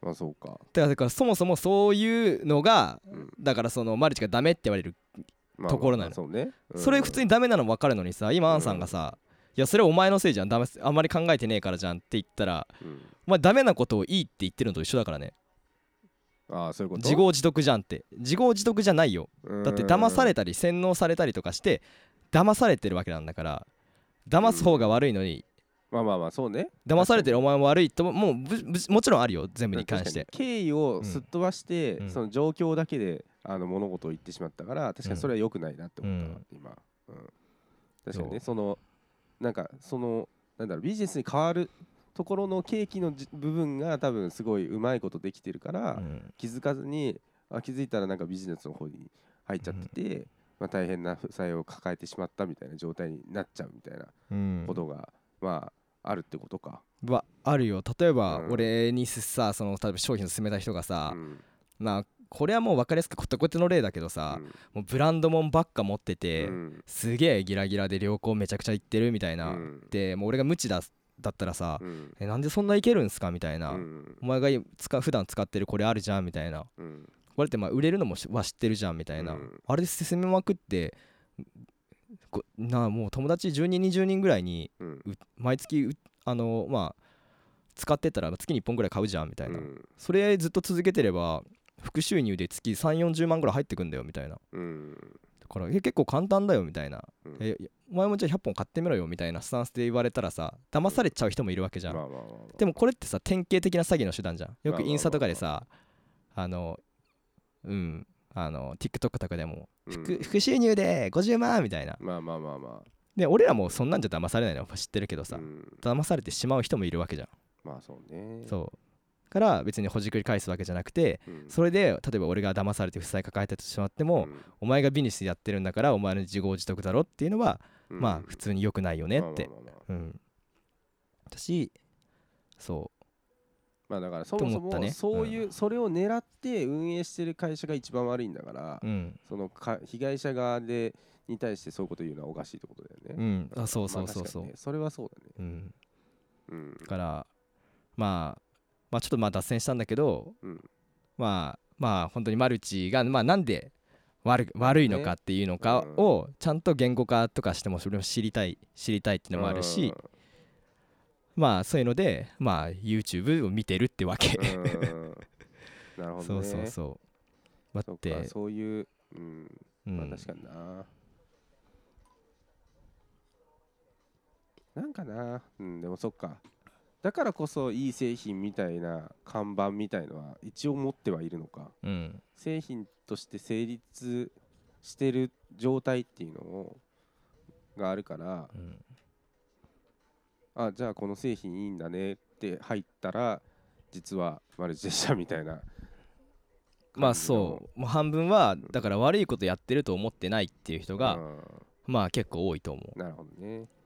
まあそうか、だからだからそもそもそういうのがうん。だからそのマルチがダメって言われる、まあところなの。まあそうね、うん。それ普通にダメなの分かるのにさ今アンさんがさ、いやそれお前のせいじゃんダメあんまり考えてねえからじゃんって言ったらうん。お前ダメなことをいいって言ってるのと一緒だからねああそういうこと？自業自得じゃんって。自業自得じゃないよ。だって騙されたり洗脳されたりとかして騙されてるわけなんだから騙す方が悪いのに。まあまあまあそうね。騙されてるお前も悪いとももうもちろんあるよ全部に関して。確かに経緯をすっ飛ばして、うん。その状況だけであの物事を言ってしまったから確かにそれは良くないなって思ったわ、うん。今、うん、確かにねそそのなんかそのなんだろうビジネスに変わるところの契機のじ部分が多分すごいうまいことできてるから、うん。気づかずにあ気づいたらなんかビジネスの方に入っちゃってて、まあ、大変な負債を抱えてしまったみたいな状態になっちゃうみたいなうん。ことが、まああるってことか。はあるよ。例えばうん。俺にさその例えば商品を勧めた人がさ、うん。まあこれはもう分かりやすくコテコテの例だけどさ、もうブランドもんばっか持ってて、うん。すげえギラギラで良好めちゃくちゃ行ってるみたいな、うん。でもう俺が無知だだったらさ、うん。えなんでそんないけるんすか？みたいな、うん。お前が使う普段使ってるこれあるじゃん？みたいな。うん。これってまあ売れるのもしは知ってるじゃん？みたいな、うん。あれで進めまくってこなあもう友達10人20人ぐらいに毎月うあのまあ使ってたら月に1本ぐらい買うじゃん？みたいな、うん。それずっと続けてれば副収入で月3 4 0万ぐらい入ってくんだよ？みたいなからえ結構簡単だよみたいな、うん。えお前もじゃあ100本買ってみろよみたいなスタンスで言われたらさ騙されちゃう人もいるわけじゃん、まあまあまあまあ。でもこれってさ典型的な詐欺の手段じゃん。よくインスタとかでさあのうんあの TikTok とかでも副,、うん。副収入で50万みたいな。まあまあまあまあ。で俺らもそんなんじゃ騙されないの知ってるけどさ、うん。騙されてしまう人もいるわけじゃん、まあそうね。そうから別にほじくり返すわけじゃなくてうん。それで例えば俺が騙されて負債抱えてしまっても、うん。お前がビジネスやってるんだからお前の自業自得だろっていうのは、うん。まあ普通に良くないよねって、うん。私そまあだからそもそもねそういうそれを狙って運営してる会社が一番悪いんだからううん。そのか被害者側でに対してそういうこと言うのはおかしいってことだようねん。あそうそうそうそう、それはそうだね。うん。うん。だからまあまあちょっとまあ脱線したんだけどうん。まあまあ本当にマルチがまあなんで悪悪いのかっていうのかをちゃんと言語化とかしてもそれを知りたい知りたいっていうのもあるしまあそういうのでまあ YouTube を見てるってわけ。うん。うん。なるほどね。そうそうそう。だそってそういううん。うん。まあ確かにな。なんかな。うんでもそっかだからこそいい製品みたいな看板みたいのは一応持ってはいるのか。うん製品として成立してる状態っていうのをがあるから。うん。あじゃあこの製品いいんだねって入ったら実はマルチでしたみたいな。まあそう。もう半分はだから悪いことやってると思ってないっていう人がうん。まあ結構多いと思う。なるほどね。結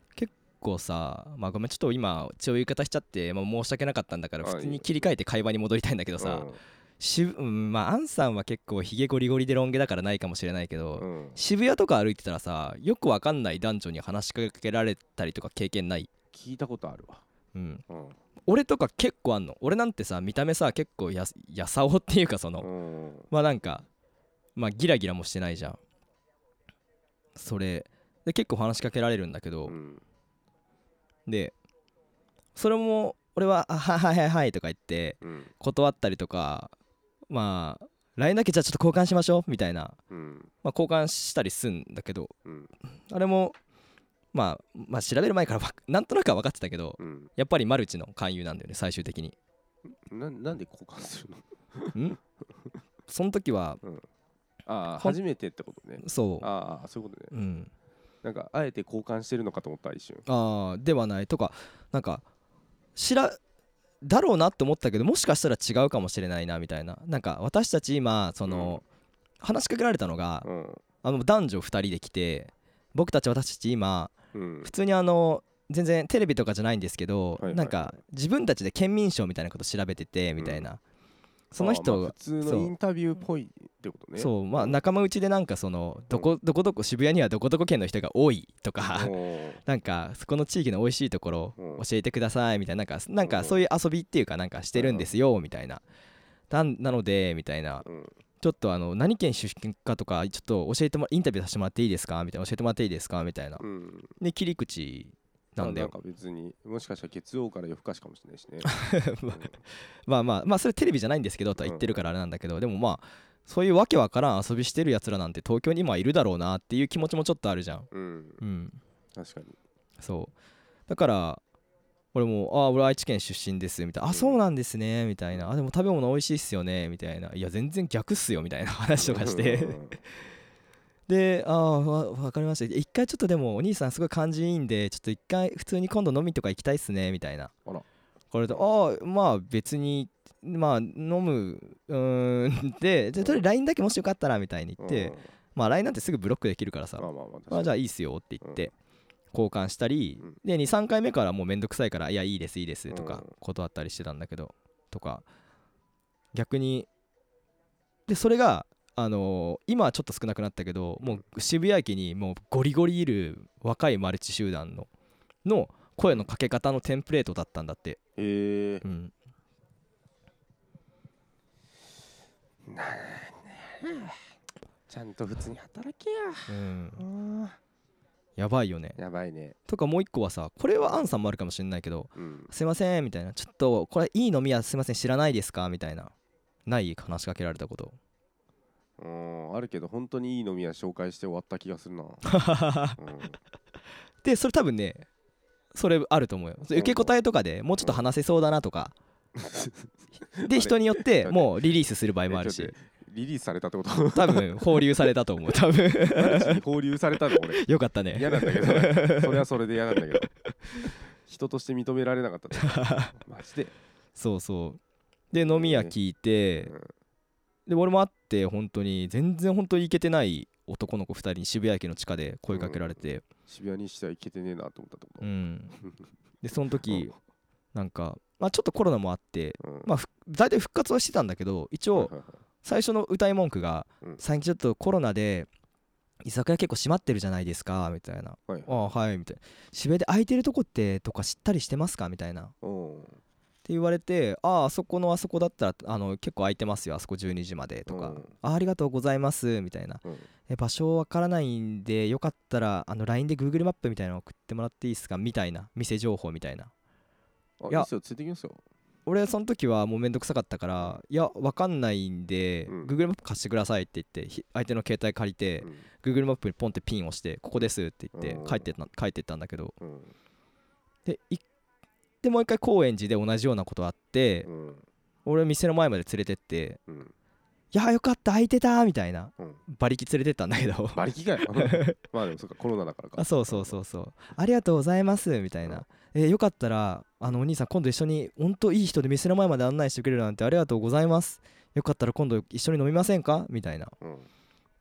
構さまあごめんちょっと今一応言い方しちゃって、まあ、申し訳なかったんだからあ普通に切り替えて会話に戻りたいんだけどさうん。渋うんまあアンさんは結構ひげゴリゴリでロン毛だからないかもしれないけど、うん。渋谷とか歩いてたらさよくわかんない男女に話しかけられたりとか経験ない、聞いたことあるわ。うん、うん。俺とか結構あんの。俺なんてさ見た目さ結構ややさおっていうかその、うん。まあなんかまあギラギラもしてないじゃん。それで結構話しかけられるんだけど、うんでそれも俺は「あはいはいはいはい」とか言ってうん。断ったりとかまあ LINE だけじゃあちょっと交換しましょうみたいな、うん。まあ、交換したりすんだけどうん。あれもまあまあ調べる前からわなんとなくは分かってたけどうん。やっぱりマルチの勧誘なんだよね最終的に。ななんで交換するの？ん？その時はああ初めてってことね。そう。ああそういうことね。うんなんかあえて交換してるのかと思った一瞬。ああではない。とかなんか知らだろうなって思ったけどもしかしたら違うかもしれないなみたいな。なんか私たち今その、話しかけられたのがうん。あの男女2人で来て僕たち私たち今うん。普通にあの全然テレビとかじゃないんですけど、はいはいはい。なんか自分たちで県民賞みたいなこと調べててみたいな、その人がまあ普通のインタビューっぽいってことね。そう。まあ仲間内でなんかそのどこどこどこ渋谷にはどこどこ県の人が多いとか なんかそこの地域の美味しいところうん。教えてくださいみたいななんかなんかそういう遊びっていうかなんかしてるんですよみたいな。なんなのでみたいな。うん。ちょっとあの何県出身かとかちょっと教えてもインタビューさせてもらっていいですか？みたいな。教えてもらっていいですか？みたいな。うん。で切り口なんだよ。あなんか別にもしかしたら月曜から夜更かしかもしれないしね。まあまあまあそれテレビじゃないんですけどとは言ってるからあれなんだけどでもまあそういうわけわからん遊びしてるやつらなんて東京に今いるだろうなっていう気持ちもちょっとあるじゃん。うん。うん。確かに。そう。だから俺も「あ俺愛知県出身です」みたいな「あそうなんですね」みたいな「あでも食べ物美味しいっすよね」みたいな「いや全然逆っすよ」みたいな話とかして。うんで「ああわ分かりました。一回ちょっとでもお兄さんすごい感じいいんでちょっと一回普通に今度飲みとか行きたいっすね」みたいな。あら。これで「ああまあ別にまあ飲むうーん でじゃあとりあえず LINE だけもしよかったら」みたいに言ってうん。まあ LINE なんてすぐブロックできるからさ。まあまあまあ確あじゃあいいっすよって言って交換したり、うん。で23回目からもうめんどくさいからいやいいですいいですとかうん。断ったりしてたんだけどとか。逆にでそれがあのー今はちょっと少なくなったけどもう渋谷駅にもうゴリゴリいる若いマルチ集団のの声のかけ方のテンプレートだったんだって、へえうん、ちゃんと普通に働けやうん、あやばいよね。ーやばいね。とかもう一個はさこれはアンさんもあるかもしれないけどうん。すいませんみたいな。ちょっとこれいい飲み屋すいません知らないですか？みたいな。ない話しかけられたことうんあるけど本当にいい飲み屋紹介して終わった気がするな。うん。でそれ多分ねそれあると思うよ。受け答えとかでもうちょっと話せそうだなとか。で人によってもうリリースする場合もあるし。リリースされたってこと？多分放流されたと思う多分。放流されたの？俺。よかったね。嫌なんだけど。それはそれで嫌なんだけど。人として認められなかったね マジで？そうそう。で飲み屋聞いてうんで俺も会って本当に全然本当にイケてない男の子2人に渋谷駅の地下で声かけられて。渋谷にしてはいけてねえなと思ったってこと？うん。でその時なんかまあちょっとコロナもあってうん。まあふ大体復活はしてたんだけど一応最初の歌い文句がうん最近ちょっとコロナで居酒屋結構閉まってるじゃないですかみたいな。はいああはいみたいな渋谷で空いてるとこってとか知ったりしてますか？みたいなってうん言われてあああそこのあそこだったらあの結構空いてますよあそこ12時までとか、うん。あありがとうございますみたいな。うん。え場所わからないんでよかったらあの LINE で Google マップみたいなの送ってもらっていいですかみたいな。店情報みたいな。いやついてきますよ。俺その時はもうめんどくさかったからいやわかんないんで、うん。Google マップ貸してくださいって言ってひ相手の携帯借りて、うん。Google マップにポンってピンを押してここですって言ってうん。帰ってった帰ってったんだけど。うん。でいでもう一回高円寺で同じようなことあってうん。俺店の前まで連れてってうん。いやよかった空いてたみたいな。うん。馬力連れてったんだけど。馬力かよ。まあでもそっかコロナだからか。あそうそうそうそう。ありがとうございますみたいな、えーよかったらあのお兄さん今度一緒に本当いい人で店の前まで案内してくれるなんてありがとうございます。よかったら今度一緒に飲みませんか？みたいな。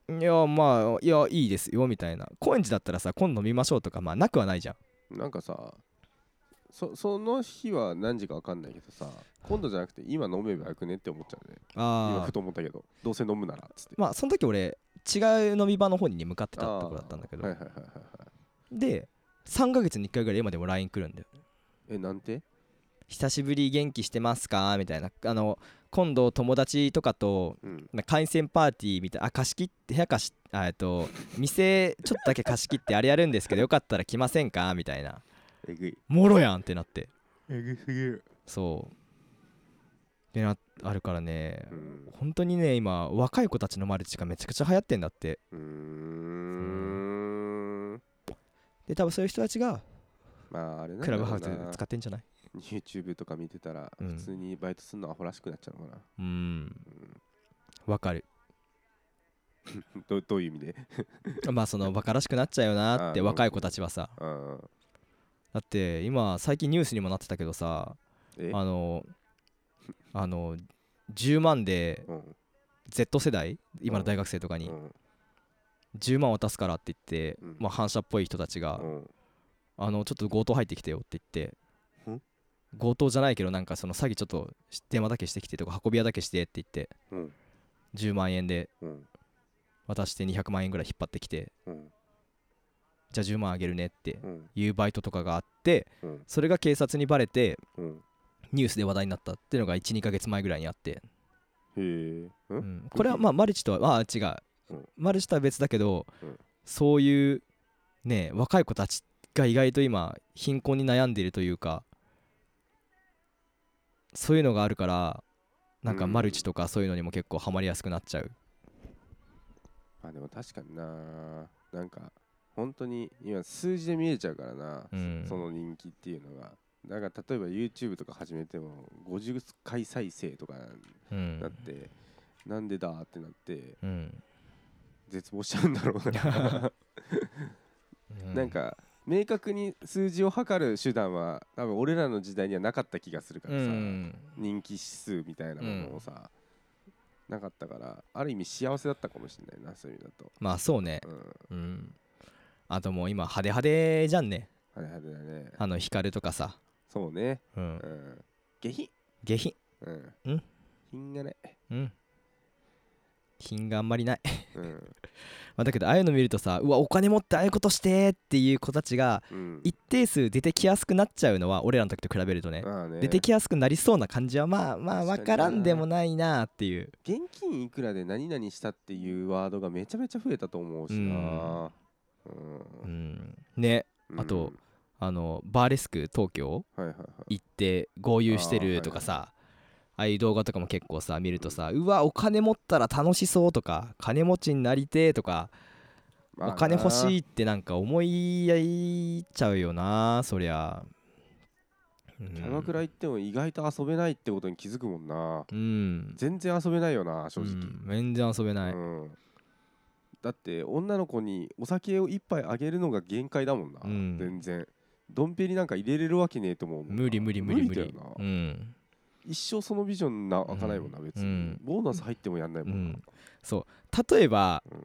うん。いやまあいやいいですよみたいな。高円寺だったらさ今度飲みましょうとかまあなくはないじゃん。なんかさそその日は何時か分かんないけどさ今度じゃなくて今飲めばよくねって思っちゃうね。今あふと思ったけど。どうせ飲むならっつって。まあその時俺違う飲み場の方に向かってたところだったんだけど、はいはいはいはいはい。で3ヶ月に1回ぐらい今でも LINE 来るんだよ。えなんて？久しぶり元気してますか？みたいな。あの今度友達とかとうん。な海鮮パーティーみたいなあ貸し切って部屋貸しあえっと店ちょっとだけ貸し切ってあれやるんですけどよかったら来ませんか？みたいなえぐい。もろやんってなって。えぐすぎる。そう。でなっあるからね。うん。本当にね今若い子たちのマルチがめちゃくちゃ流行ってんだって。うーん。で多分そういう人たちがまああれクラブハウス使ってんじゃない？YouTube とか見てたらうん。普通にバイトするのアホらしくなっちゃうのかな、うん。わかる。どどういう意味で？まあそのバカらしくなっちゃうよなって若い子たちはさ。うんだって今最近ニュースにもなってたけどさえ？あのあの10万でうん。Z 世代？今の大学生とかに。うん。10万渡すからって言って、うん。まあ、反射っぽい人たちが、うん。あのちょっと強盗入ってきてよって言って。ん？強盗じゃないけどなんかその詐欺ちょっと電話だけしてきてとか運び屋だけしてって言って。うん。10万円でうん。渡して200万円ぐらい引っ張ってきて。うんじゃあ10万あげるねってうん。いうバイトとかがあってうん。それが警察にバレてうん。ニュースで話題になったっていうのが12ヶ月前ぐらいにあって、へえ。ううん。ん、これはまあマルチとはまあ違う、うん。マルチとは別だけど、うん。そういうね若い子たちが意外と今貧困に悩んでいるというかそういうのがあるからなんかうんマルチとかそういうのにも結構ハマりやすくなっちゃう、まあでも確かにな。なんか本当に今数字で見えちゃうからな、うん。その人気っていうのが。だから例えば YouTube とか始めても50回再生とかうん。なって、なんでだってなってうん。絶望しちゃうんだろうな。うん。なんか明確に数字を測る手段は多分俺らの時代にはなかった気がするかうらさ、ん。人気指数みたいなものをさ、なかったからある意味幸せだったかもしれないなそういう意味だと。まあそうね。うん。うんあともう今派手派手じゃんね。派手派手だね。あの光とかさ、そうね。う、うん。ん下品。下品。うん。うん。品がねうん。品があんまりない。うん。まあだけどああいうの見るとさうわお金持ってああいうことしてっていう子たちがうん。一定数出てきやすくなっちゃうのは俺らの時と比べるとね。まあね。出てきやすくなりそうな感じはまあまあ確かにな。分からんでもないなっていう。現金いくらで何々したっていうワードがめちゃめちゃ増えたと思うしなねうん。あとあのバーレスク東京行って豪遊してるとかさああいう動画とかも結構さ見るとさうわお金持ったら楽しそうとか金持ちになりてえとかお金欲しいってなんか思いやいちゃうよなそりゃ。うん。キャバクラ行っても意外と遊べないってことに気づくもんな。うん。全然遊べないよな正直。うん。全然遊べない、うんだって女の子にお酒を一杯あげるのが限界だもんな、うん。全然。ドンペリなんか入れれるわけねえと思う無理無理無理無理。だよな、うん一生そのビジョンな開かないもんな、別に、うん。ボーナス入ってもやんないもんな、そう。例えば、うん。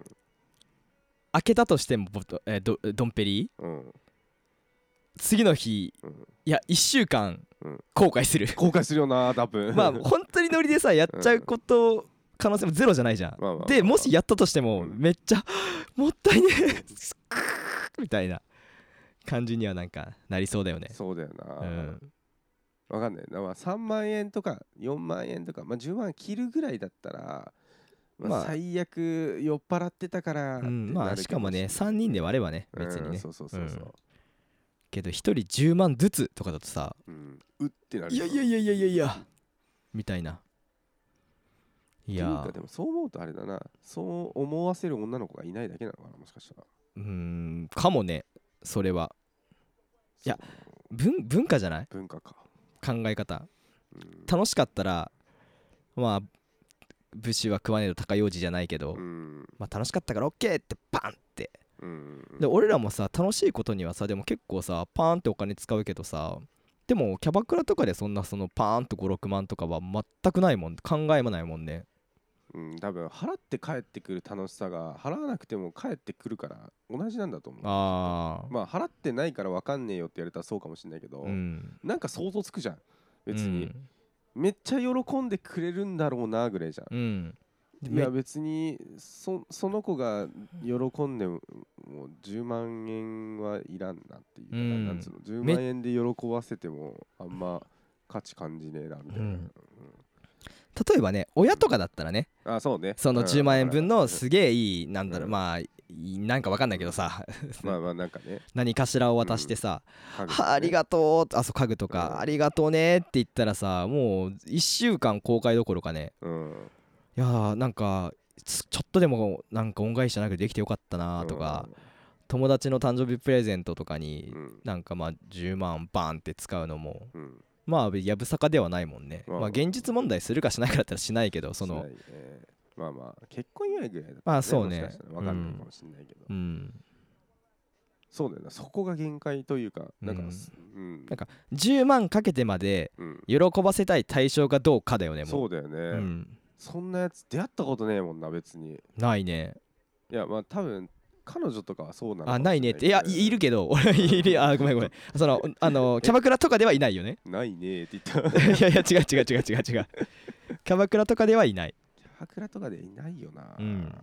開けたとしてもボトえードドンペリうん。次の日うん。いや1週間うん。後悔する。後悔するよな多分。まあ本当にノリでさやっちゃうこと可能性もゼロじゃないじゃん。まあまあまあでもしやったとしてもうん。めっちゃもったいねえ。みたいな感じにはなんかなりそうだよね。そうだよな、うん。わかんないな、まあ、3万円とか4万円とか、まあ、10万切るぐらいだったら、まあ、まあ。最悪酔っ払ってたからうん。まあしかもねれ3人で割ればね別にね。うんそうそうそうそう、けど1人10万ずつとかだとさうん。うってなるいやいやいやいやいやみたいないや。でもそう思うとあれだな。そう思わせる女の子がいないだけなのかなもしかしたら。うーんかもねそれは。いや文文化じゃない？文化か、考え方。うん。楽しかったらまあ武士は食わねえと高用事じゃないけど、うん。まあ楽しかったから OK ってバンって。うん。で俺らもさ楽しいことにはさでも結構さパーンってお金使うけどさでもキャバクラとかでそんなそのパーンと56万とかは全くないもん。考えもないもんねうん、多分払って帰ってくる楽しさが払わなくても帰ってくるから同じなんだと思う。ああまあ払ってないから分かんねえよって言われたらそうかもしれないけど、うん。なんか想像つくじゃん。別に、うん。めっちゃ喜んでくれるんだろうなぐらいじゃん。うん。いや別にそその子が喜んでももう10万円はいらんなっていうか、うん。なんつうの10め万円で喜ばせてもあんま価値感じねえなみたいな、うん例えばね親とかだったらねあそうね。そのうん。10万円分のうん。すげえいいなんだろううん。まあなんかわかんないけどさ。まあまあなんかね。何かしらを渡してさ家具「はあありがとう」あそう家具とか「うんありがとうね」って言ったらさもう1週間公開どころかね。うん。いやーなんかつちょっとでもなんか恩返しじゃなくてできてよかったなとか友達の誕生日プレゼントとかにうん。なんかまあ10万バーンって使うのもうんまあやぶさかではないもんね。うんまあ。現実問題するかしないかだったらしないけどその。ね。まあまあ結婚祝いぐらいだったらまあそうね。わかんないかもしれないけど。うん。そうだよな。そこが限界というかなんかうん。うん。なんか10万かけてまでうん。喜ばせたい対象がどうかだよねもそううだよね。うん。そんなやつ出会ったことねえもんな別に。ないね。いやまあ多分彼女とかはそうなのあないねって。いやいいるけど 俺いる。あごめんごめん。そのあの キャバクラとかではいないよね。ないねって言った。いやいや違う違う違う違う違う。キャバクラとかではいない。キャバクラとかでいないよな、うん。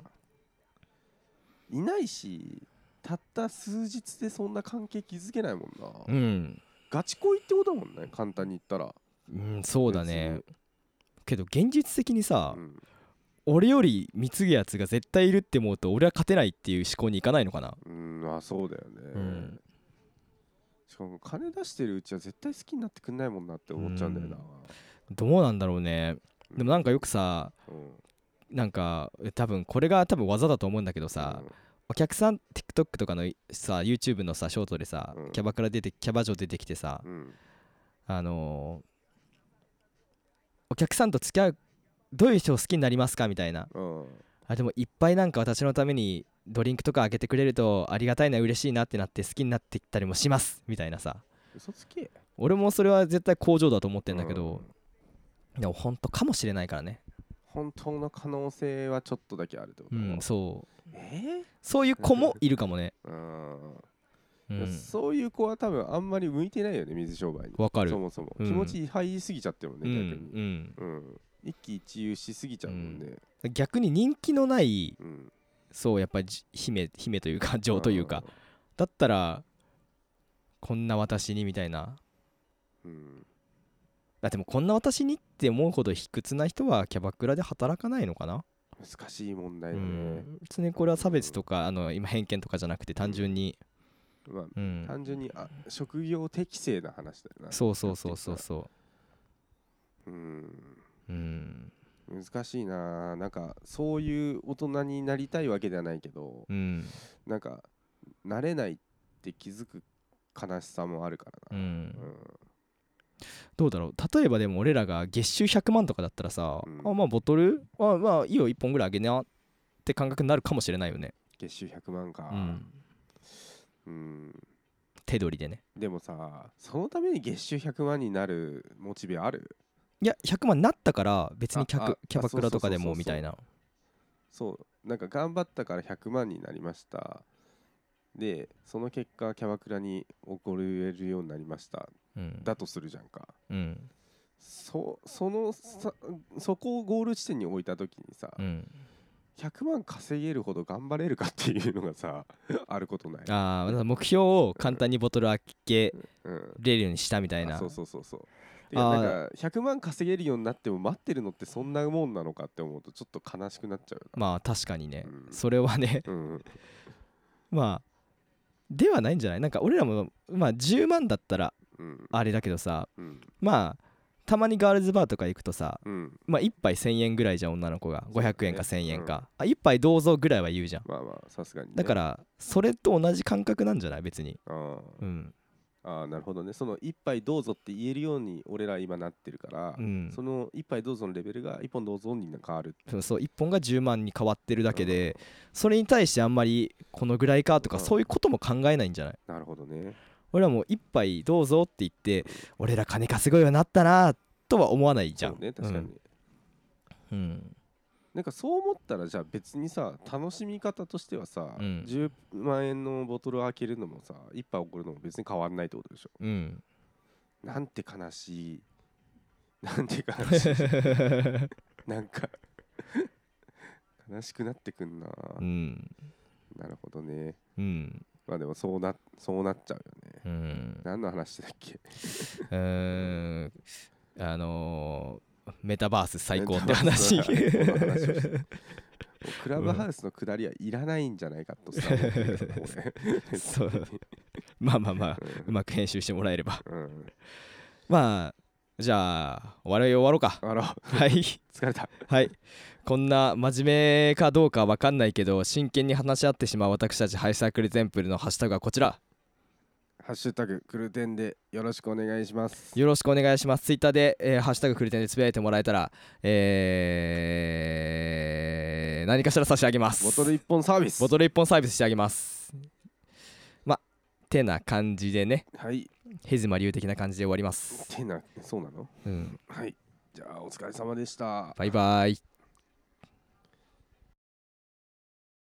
いないしたった数日でそんな関係築けないもんな、うん、ガチ恋ってことだもんね簡単に言ったら。うん、そうだね。けど現実的にさ、うん俺より貢ぐやつが絶対いるって思うと俺は勝てないっていう思考にいかないのかな？うんまあそうだよね、うん。しかも金出してるうちは絶対好きになってくんないもんなって思っちゃうんだよな、どうなんだろうね。でもなんかよくさうん。なんか多分これが多分技だと思うんだけどさ、お客さん TikTok とかのさ YouTube のさショートでさ、うん。キャバクラ出てキャバ嬢出てきてさ、うんうん。あのーお客さんと付き合うどういう人を好きになりますかみたいな。うん。あでもいっぱいなんか私のためにドリンクとかあげてくれるとありがたいな嬉しいなってなって好きになってきたりもしますみたいなさ。嘘つけ。俺もそれは絶対工場だと思ってんだけど、でも本当かもしれないからね。本当の可能性はちょっとだけあるってこと？うんそう。え？そういう子もいるかもね。ーうん。そういう子は多分あんまり向いてないよね水商売に。わかる。そもそも、うん。気持ち入りすぎちゃってるもんね、うん逆に、うん。うん、一喜一憂しすぎちゃうもんね、逆に人気のないうん。そうやっぱりじ姫姫というか女というか。だったらこんな私にみたいな。うん。だってもうこんな私にって思うほど卑屈な人はキャバクラで働かないのかな、難しい問題うだね、ん、別にこれは差別とかあの今偏見とかじゃなくて単純に、まあうん、単純にあ職業適正な話だよな。そうそうそうそうそうんううん。難しいな。なんかそういう大人になりたいわけではないけどうん。なんか慣れないって気づく悲しさもあるかうらな、ん。どうだろう。例えばでも俺らが月収100万とかだったらさ、うん。あまあボトルあまあいいよ。1本ぐらいあげなって感覚になるかもしれないよね、月収100万か。うん、うん。手取りでね。でもさそのために月収100万になるモチベある？いや100万になったから別にキャキャバクラとかでもみたいな。そうなんか頑張ったから100万になりました。でその結果キャバクラに怒れるようになりました。うん。だとするじゃんか。うん。そそのさそこをゴール地点に置いた時にさ、うん。100万稼げるほど頑張れるかっていうのがさ あることない、ああ目標を簡単にボトル開けうん、れるようにしたみたいな。あそうそうそうそうであーなんか100万稼げるようになっても待ってるのってそんなもんなのかって思うとちょっと悲しくなっちゃうよまあ確かにね、うん。それはね。な、うん、まあではないんじゃない？なんか俺らもまあ10万だったらうん。あれだけどさうん。まあたまにガールズバーとか行くとさうん。まあ1杯1000円ぐらいじゃん女の子が。そうだね。500円か1000円か、あ1杯どうぞぐらいは言うじゃん。まあまあさすがに、ね、だからそれと同じ感覚なんじゃない？別に。あーうんあーなるほどね。その一杯どうぞって言えるように俺ら今なってるから、うん。その一杯どうぞのレベルが一本どうぞに変わるそうそう1本が10万に変わってるだけでそれに対してあんまりこのぐらいかとかうん。そういうことも考えないんじゃない？なるほどね。俺らも1杯どうぞって言って俺ら金稼ぐようになったなとは思わないじゃん。そうね確かに、うん、うんなんかそう思ったらじゃあ別にさ楽しみ方としてはさ、うん。10万円のボトルを開けるのもさ一杯送るのも別に変わんないってことでしょ。うん。なんて悲しい。なんて悲しい。なんか悲しくなってくんな、うん。なるほどね。うん。まあでもそうなそうなっちゃうよね。うん。何の話だっけ？うーん。あのーメタバース最高って話。クラブハウスの下りはいらないんじゃないかとさ思ってるけど俺そう。まあまあまあうまく編集してもらえれば。うん。うんまあじゃあ終わり終わろうか。あらはい。疲れた。はい。こんな真面目かどうかわかんないけど真剣に話し合ってしまう私たちハイサークルテンプルのハッシュタグはこちらハッシュタグクルテンでよろしくお願いします。よろしくお願いします。ツイッターで、えーハッシュタグクリテンでつぶやいてもらえたらえー何かしら差し上げます。ボトル一本サービス。ボトル1本サービスしてあげます。まてな感じでね。はい。ヘズマ流的な感じで終わります。てなそうなの？うん。はい。じゃあお疲れ様でした。バイバイ